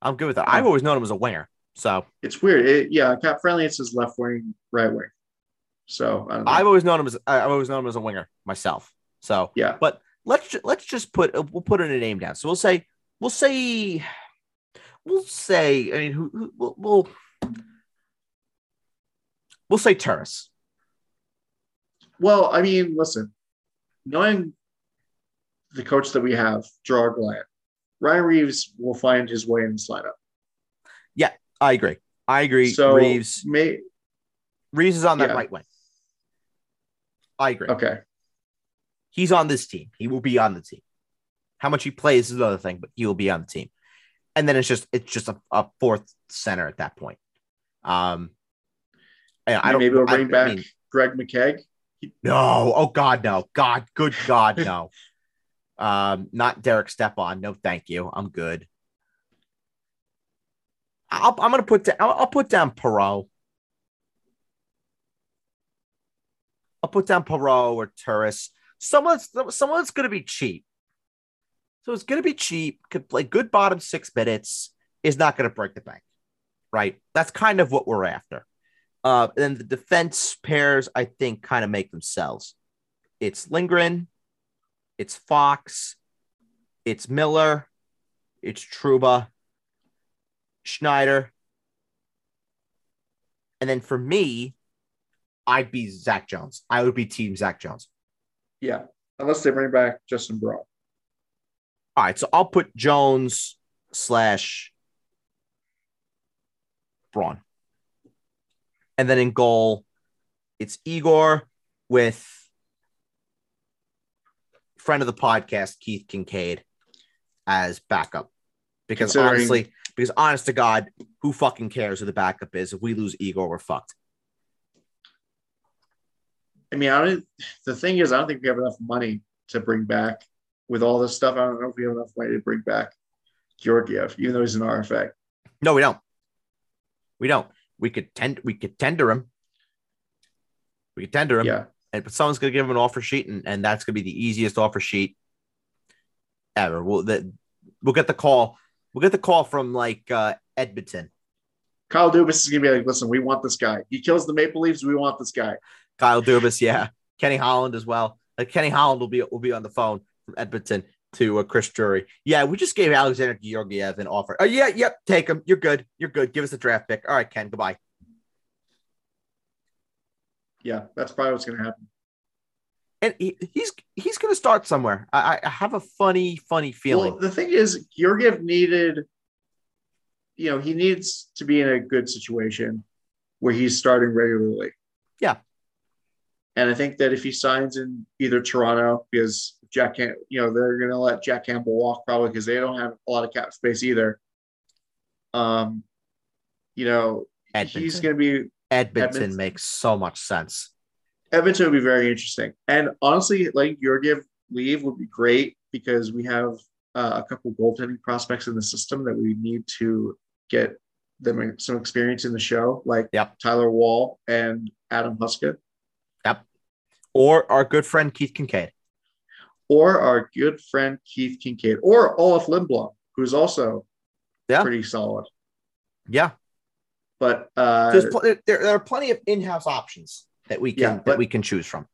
I'm good with that. I've always known him as a winger. So It's weird. It, yeah, cap friendly. It says left wing, right wing. So I don't know. I've always known him as I've always known him as a winger myself. So yeah, but let's ju- let's just put uh, we'll put in a name down. So we'll say we'll say we'll say I mean who, who we'll, we'll we'll say Turris. Well, I mean, listen, knowing the coach that we have, Gerard Gallant, Ryan Reaves will find his way in this lineup. Yeah, I agree. I agree. So Reaves may Reaves is on that Yeah. right wing. I agree. okay. He's on this team. He will be on the team. How much he plays is another thing, but he will be on the team. And then it's just it's just a, a fourth center at that point. Um, and I don't. maybe we'll bring I back mean, Greg McKegg. No. Oh God, no. God, good God, no. um, not Derek Stepan. No, thank you. I'm good. I'll, I'm gonna put down. I'll, I'll put down Perreault. I'll put down Perreault or Turris. Someone's someone's gonna be cheap. So it's gonna be cheap. Could play good bottom six minutes. Is not gonna break the bank, right? That's kind of what we're after. Uh, and the defense pairs, I think, kind of make themselves. It's Lindgren, it's Fox, it's Miller, it's Trouba, Schneider. And then for me, I'd be Zach Jones. I would be team Zach Jones. Yeah, unless they bring back Justin Braun. All right, so I'll put Jones slash Braun. And then in goal, it's Igor with friend of the podcast, Keith Kinkaid, as backup. Because honestly, because honest to God, who fucking cares who the backup is? If we lose Igor, we're fucked. I mean, I don't. The thing is, I don't think we have enough money to bring back with all this stuff. I don't know if we have enough money to bring back Georgiev, even though he's an RFA. No, we don't. We don't. We could tend we could tender him. We could tender him. Yeah, and but someone's gonna give him an offer sheet, and, and that's gonna be the easiest offer sheet ever. We'll the, we'll get the call. We'll get the call from like uh, Edmonton. Kyle Dubas is gonna be like, listen, we want this guy. He kills the Maple Leafs. We want this guy. Kyle Dubas, yeah, Kenny Holland as well. Like Kenny Holland will be will be on the phone from Edmonton to uh, Chris Drury. Yeah, we just gave Alexander Georgiev an offer. Oh yeah, yep, take him. You're good. You're good. Give us a draft pick. All right, Ken. Goodbye. Yeah, that's probably what's gonna happen. And he, he's he's gonna start somewhere. I, I have a funny funny feeling. Well, the thing is, Georgiev needed, you know, he needs to be in a good situation where he's starting regularly. Yeah. And I think that if he signs in either Toronto, because Jack, Cam- you know, they're going to let Jack Campbell walk probably because they don't have a lot of cap space either. Um, you know, Edmonton. he's going to be Edmonton Edmonton. makes so much sense. Edmonton would be very interesting. And honestly, like Georgiev leave would be great because we have uh, a couple goaltending prospects in the system that we need to get them some experience in the show, like Yep. Tyler Wall and Adam Huska, Yep. Or our good friend Keith Kinkaid. Or our good friend Keith Kinkaid, or Olof Lindbom, who's also Yeah. pretty solid. Yeah, But uh, there's pl- there, there are plenty of in-house options that we can Yeah, that we can choose from.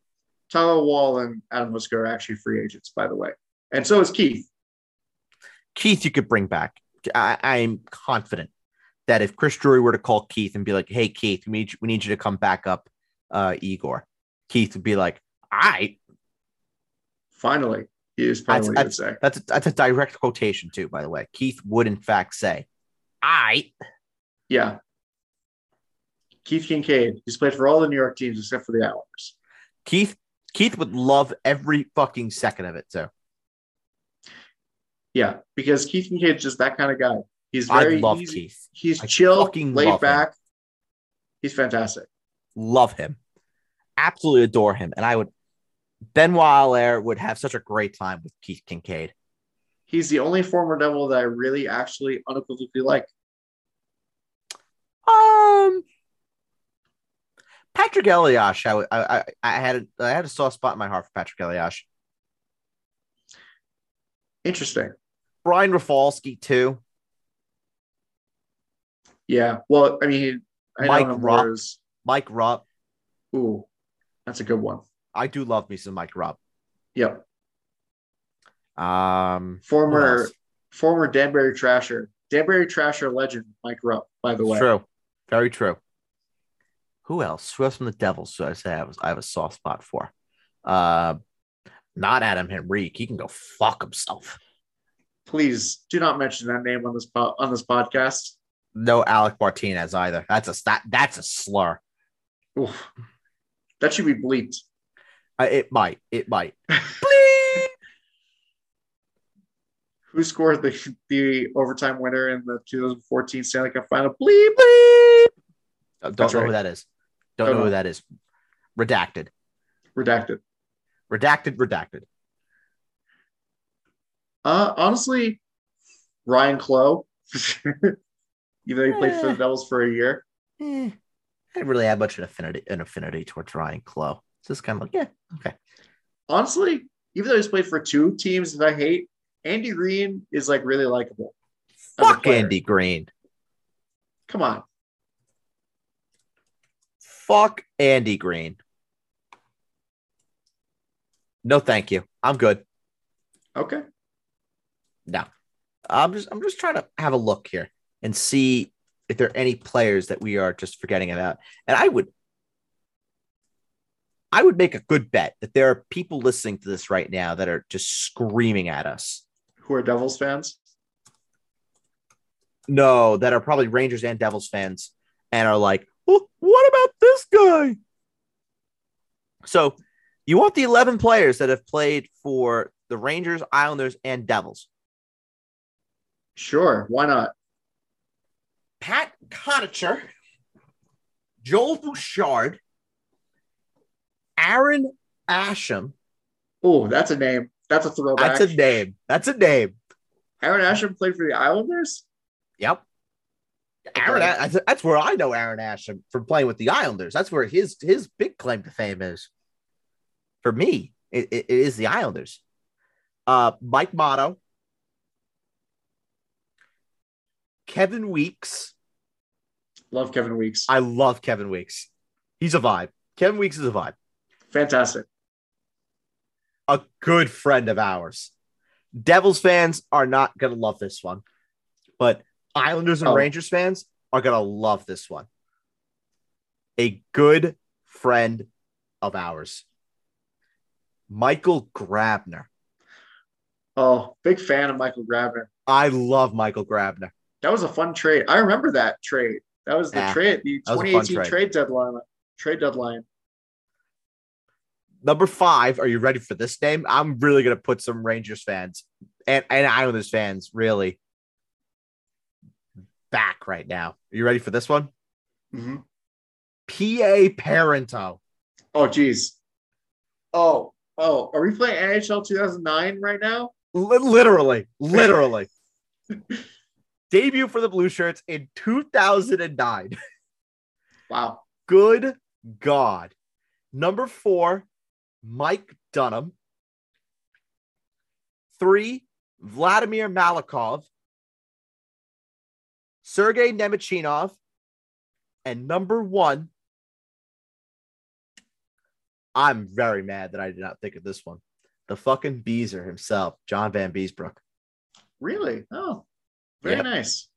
Tyler Wall and Adam Huska are actually free agents, by the way. And so is Keith. Keith, you could bring back. I, I'm confident that if Chris Drury were to call Keith and be like, "Hey, Keith, we need you, we need you to come back up, uh, Igor," Keith would be like, "All right." Finally, he is probably what he would That's- say. That's a, that's a direct quotation too, by the way. Keith would in fact say, "I." Yeah. Keith Kinkaid. He's played for all the New York teams except for the Islanders. Keith Keith would love every fucking second of it too. Yeah, because Keith Kinkaid's just that kind of guy. He's I very love easy. Keith. He's I chill, laid love him. back. He's fantastic. Love him. Absolutely adore him. And I would Benoit Allaire would have such a great time with Keith Kinkaid. He's the only former Devil that I really actually unequivocally like. Um, Patrik Elias, I, I, I, had a, I had a soft spot in my heart for Patrik Elias. Interesting. Brian Rafalski too. Yeah. Well, I mean, I Mike Rupp. Mike Rupp. ooh, that's a good one. I do love me some Mike Rupp. Yep. Um, Former former Danbury Trasher, Danbury Trasher legend Mike Rupp, by the way. true, very true. Who else? Who else from the Devils? So I say I was I have a soft spot for. Uh, not Adam Henrique. He can go fuck himself. Please do not mention that name on this po- on this podcast. No Alec Martinez either. That's a that, that's a slur. Oof. That should be bleeped. Uh, it might. It might. Who scored the the overtime winner in the 2014 Stanley Cup Final? Bleep. Bleep. Uh, Don't That's know right. who that is. Don't Don't know who that is. Redacted. Redacted. Redacted. Redacted. Uh, honestly, Ryan Clowe, even though he played for the Eh. Devils for a year. Eh, I didn't really have much an affinity an affinity towards Ryan Clowe. It's just kind of like, yeah, okay. Honestly, even though he's played for two teams that I hate, Andy Greene is like really likable. Fuck. Andy Greene. Come on. Fuck Andy Greene. No, thank you. I'm good. Okay. No. I'm just I'm just trying to have a look here and see if there are any players that we are just forgetting about. And I would I would make a good bet that there are people listening to this right now that are just screaming at us. Who are Devils fans? No, that are probably Rangers and Devils fans and are like, well, what about this guy? So you want the 11 players that have played for the Rangers, Islanders, and Devils. Sure. Why not? Pat Conacher, Joel Bouchard, Aaron Asham. Oh, that's a name. That's a throwback. That's a name. That's a name. Aaron Asham played for the Islanders? Yep. Aaron, Okay. That's- where I know Aaron Asham from playing with the Islanders. That's where his his big claim to fame is. For me, it, it- it is the Islanders. Uh, Mike Mottau, Kevin Weeks. Love Kevin Weeks. I love Kevin Weeks. He's a vibe. Kevin Weeks is a vibe. Fantastic. A good friend of ours. Devils fans are not gonna love this one, but Islanders and Oh. Rangers fans are gonna love this one. A good friend of ours, Michael Grabner. Oh, big fan of Michael Grabner. I love Michael Grabner. That was a fun trade. I remember that trade. That was the Yeah, trade, the that was a fun 2018 trade. trade deadline. Trade deadline. Number five, are you ready for this name? I'm really gonna put some Rangers fans and, and Islanders fans really back right now. Are you ready for this one? Mhm. PA Parenteau. Oh, geez. Oh, oh, are we playing NHL 2009 right now? Li- literally, literally. Debut for the Blue Shirts in 2009. Wow. Good God. Number four, Mike Dunham. Three, Vladimir Malakhov. Sergei Nemchinov. And number one, I'm very mad that I did not think of this one. The fucking Beezer himself, John Vanbiesbrouck. Really? Oh, very Yep. nice.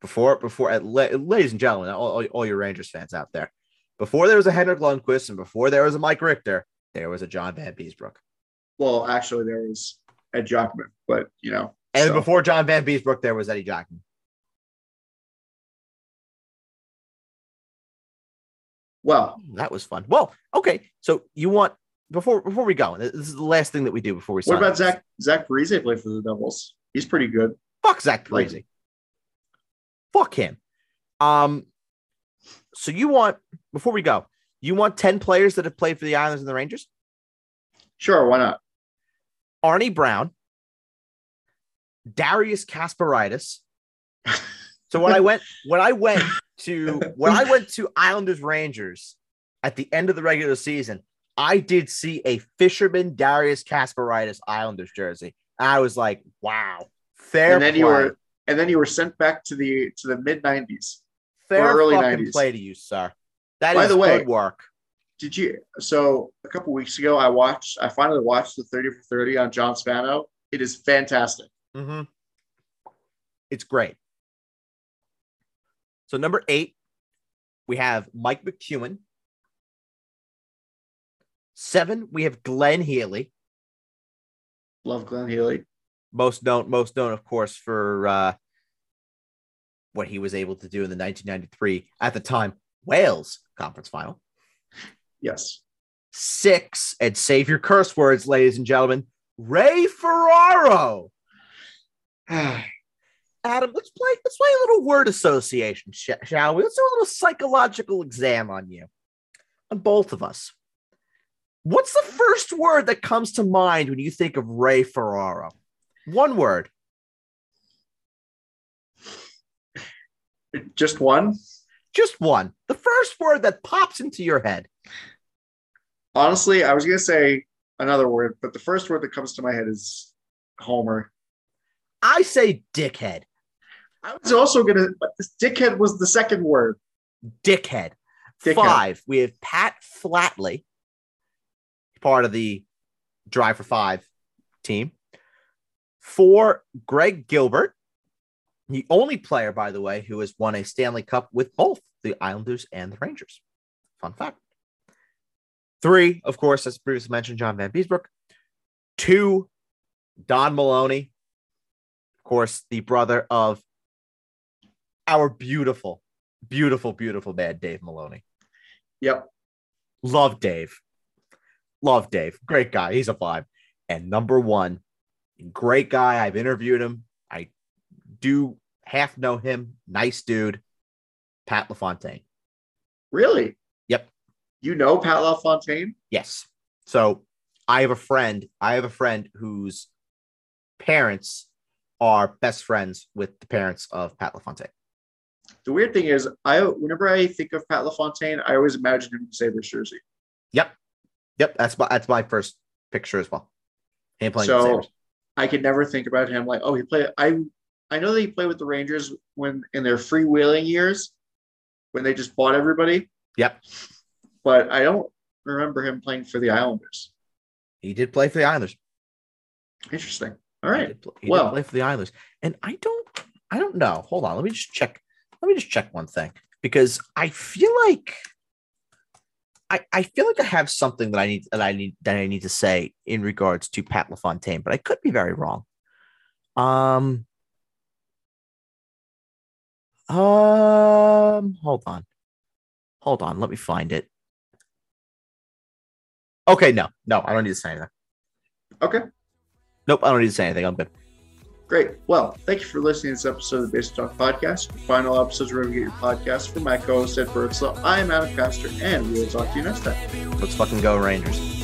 before before ladies and gentlemen, all, all, all your Rangers fans out there, before there was a Henrik Lundqvist and before there was a Mike Richter, there was a John Vanbiesbrouck. Well, actually, there was Ed Giacomin, but you know, And so- before John Vanbiesbrouck, there was Eddie Giacomin. well, That was fun. Well, okay. So you want before before we go, this is the last thing that we do before we. Start. What about. Zach Zach Parise play for the Devils? He's pretty good. Fuck Zach Like- Parise. Fuck him. Um. So you want before we go, you want ten players that have played for the Islanders and the Rangers? Sure, why not? Arnie Brown, Darius Kasparaitis. So when I went when I went to when I went to Islanders Rangers at the end of the regular season, I did see a fisherman Darius Kasparaitis Islanders jersey. I was like, wow, fair and then play. you were and then you were sent back to the to the mid nineties. Fair early fucking 90s. play to you, sir. That is By the way- good work. Did you so a couple weeks ago I watched I finally watched the 30 for 30 on John Spano. It is fantastic. Mhm. It's great. So number eight, we have Mike McEwen. Seven, we have Glenn Healy, Love Glenn Healy. most known, most known, of course, for uh, what he was able to do in the 1993 at the time Wales conference final. Yes. Six, and save your curse words, ladies and gentlemen, Ray Ferraro. Adam, let's play. Let's play a little word association, sh- shall we? Let's do a little psychological exam on you, on both of us. What's the first word that comes to mind when you think of Ray Ferraro? One word. Just one. Just one. The first word that pops into your head. Honestly, I was gonna say another word, but the first word that comes to my head is Homer. I say dickhead. I was also gonna but this dickhead was the second word. Dickhead. Dickhead. Five. We have Pat Flatley, part of the Drive for Five team. Four, Greg Gilbert, the only player, by the way, who has won a Stanley Cup with both the Islanders and the Rangers. Fun fact. Three, of course, as previously mentioned, John Vanbiesbrouck. Two, Don Maloney, of course, the brother of our beautiful, beautiful, beautiful man, Dave Maloney. Yep. Love Dave. Love Dave. Great guy. He's a vibe. And number one, great guy. I've interviewed him. I do half know him. Nice dude. Pat LaFontaine. Really? Yep. You know Pat LaFontaine? Yes. So I have a friend. I have a friend whose parents are best friends with the parents of Pat LaFontaine. The weird thing is, I whenever I think of Pat LaFontaine, I always imagine him in Sabres jersey. Yep. Yep. That's my that's my first picture as well. Him playing So. I could never think about him like, oh, he played. I I know that he played with the Rangers when in their freewheeling years, when they just bought everybody. Yep. But I don't remember him playing for the Islanders. He did play for the Islanders. Interesting. All right. He did, he did Well- play for the Islanders, and I don't, I don't know. Hold on, let me just check. Let me just check one thing because I feel like, I, I feel like I have something that I need that I need that I need to say in regards to Pat LaFontaine, but I could be very wrong. Um. Um. Hold on. Hold on. Let me find it. Okay. No. No. I don't need to say anything. Okay. Nope. I don't need to say anything. I'm good. Great. Well, thank you for listening to this episode of the Basic Talk Podcast. Find all episodes wherever you get your podcast. For my co-host Ed Birdsall, I am Adam Caster, and we will talk to you next time. Let's fucking go, Rangers.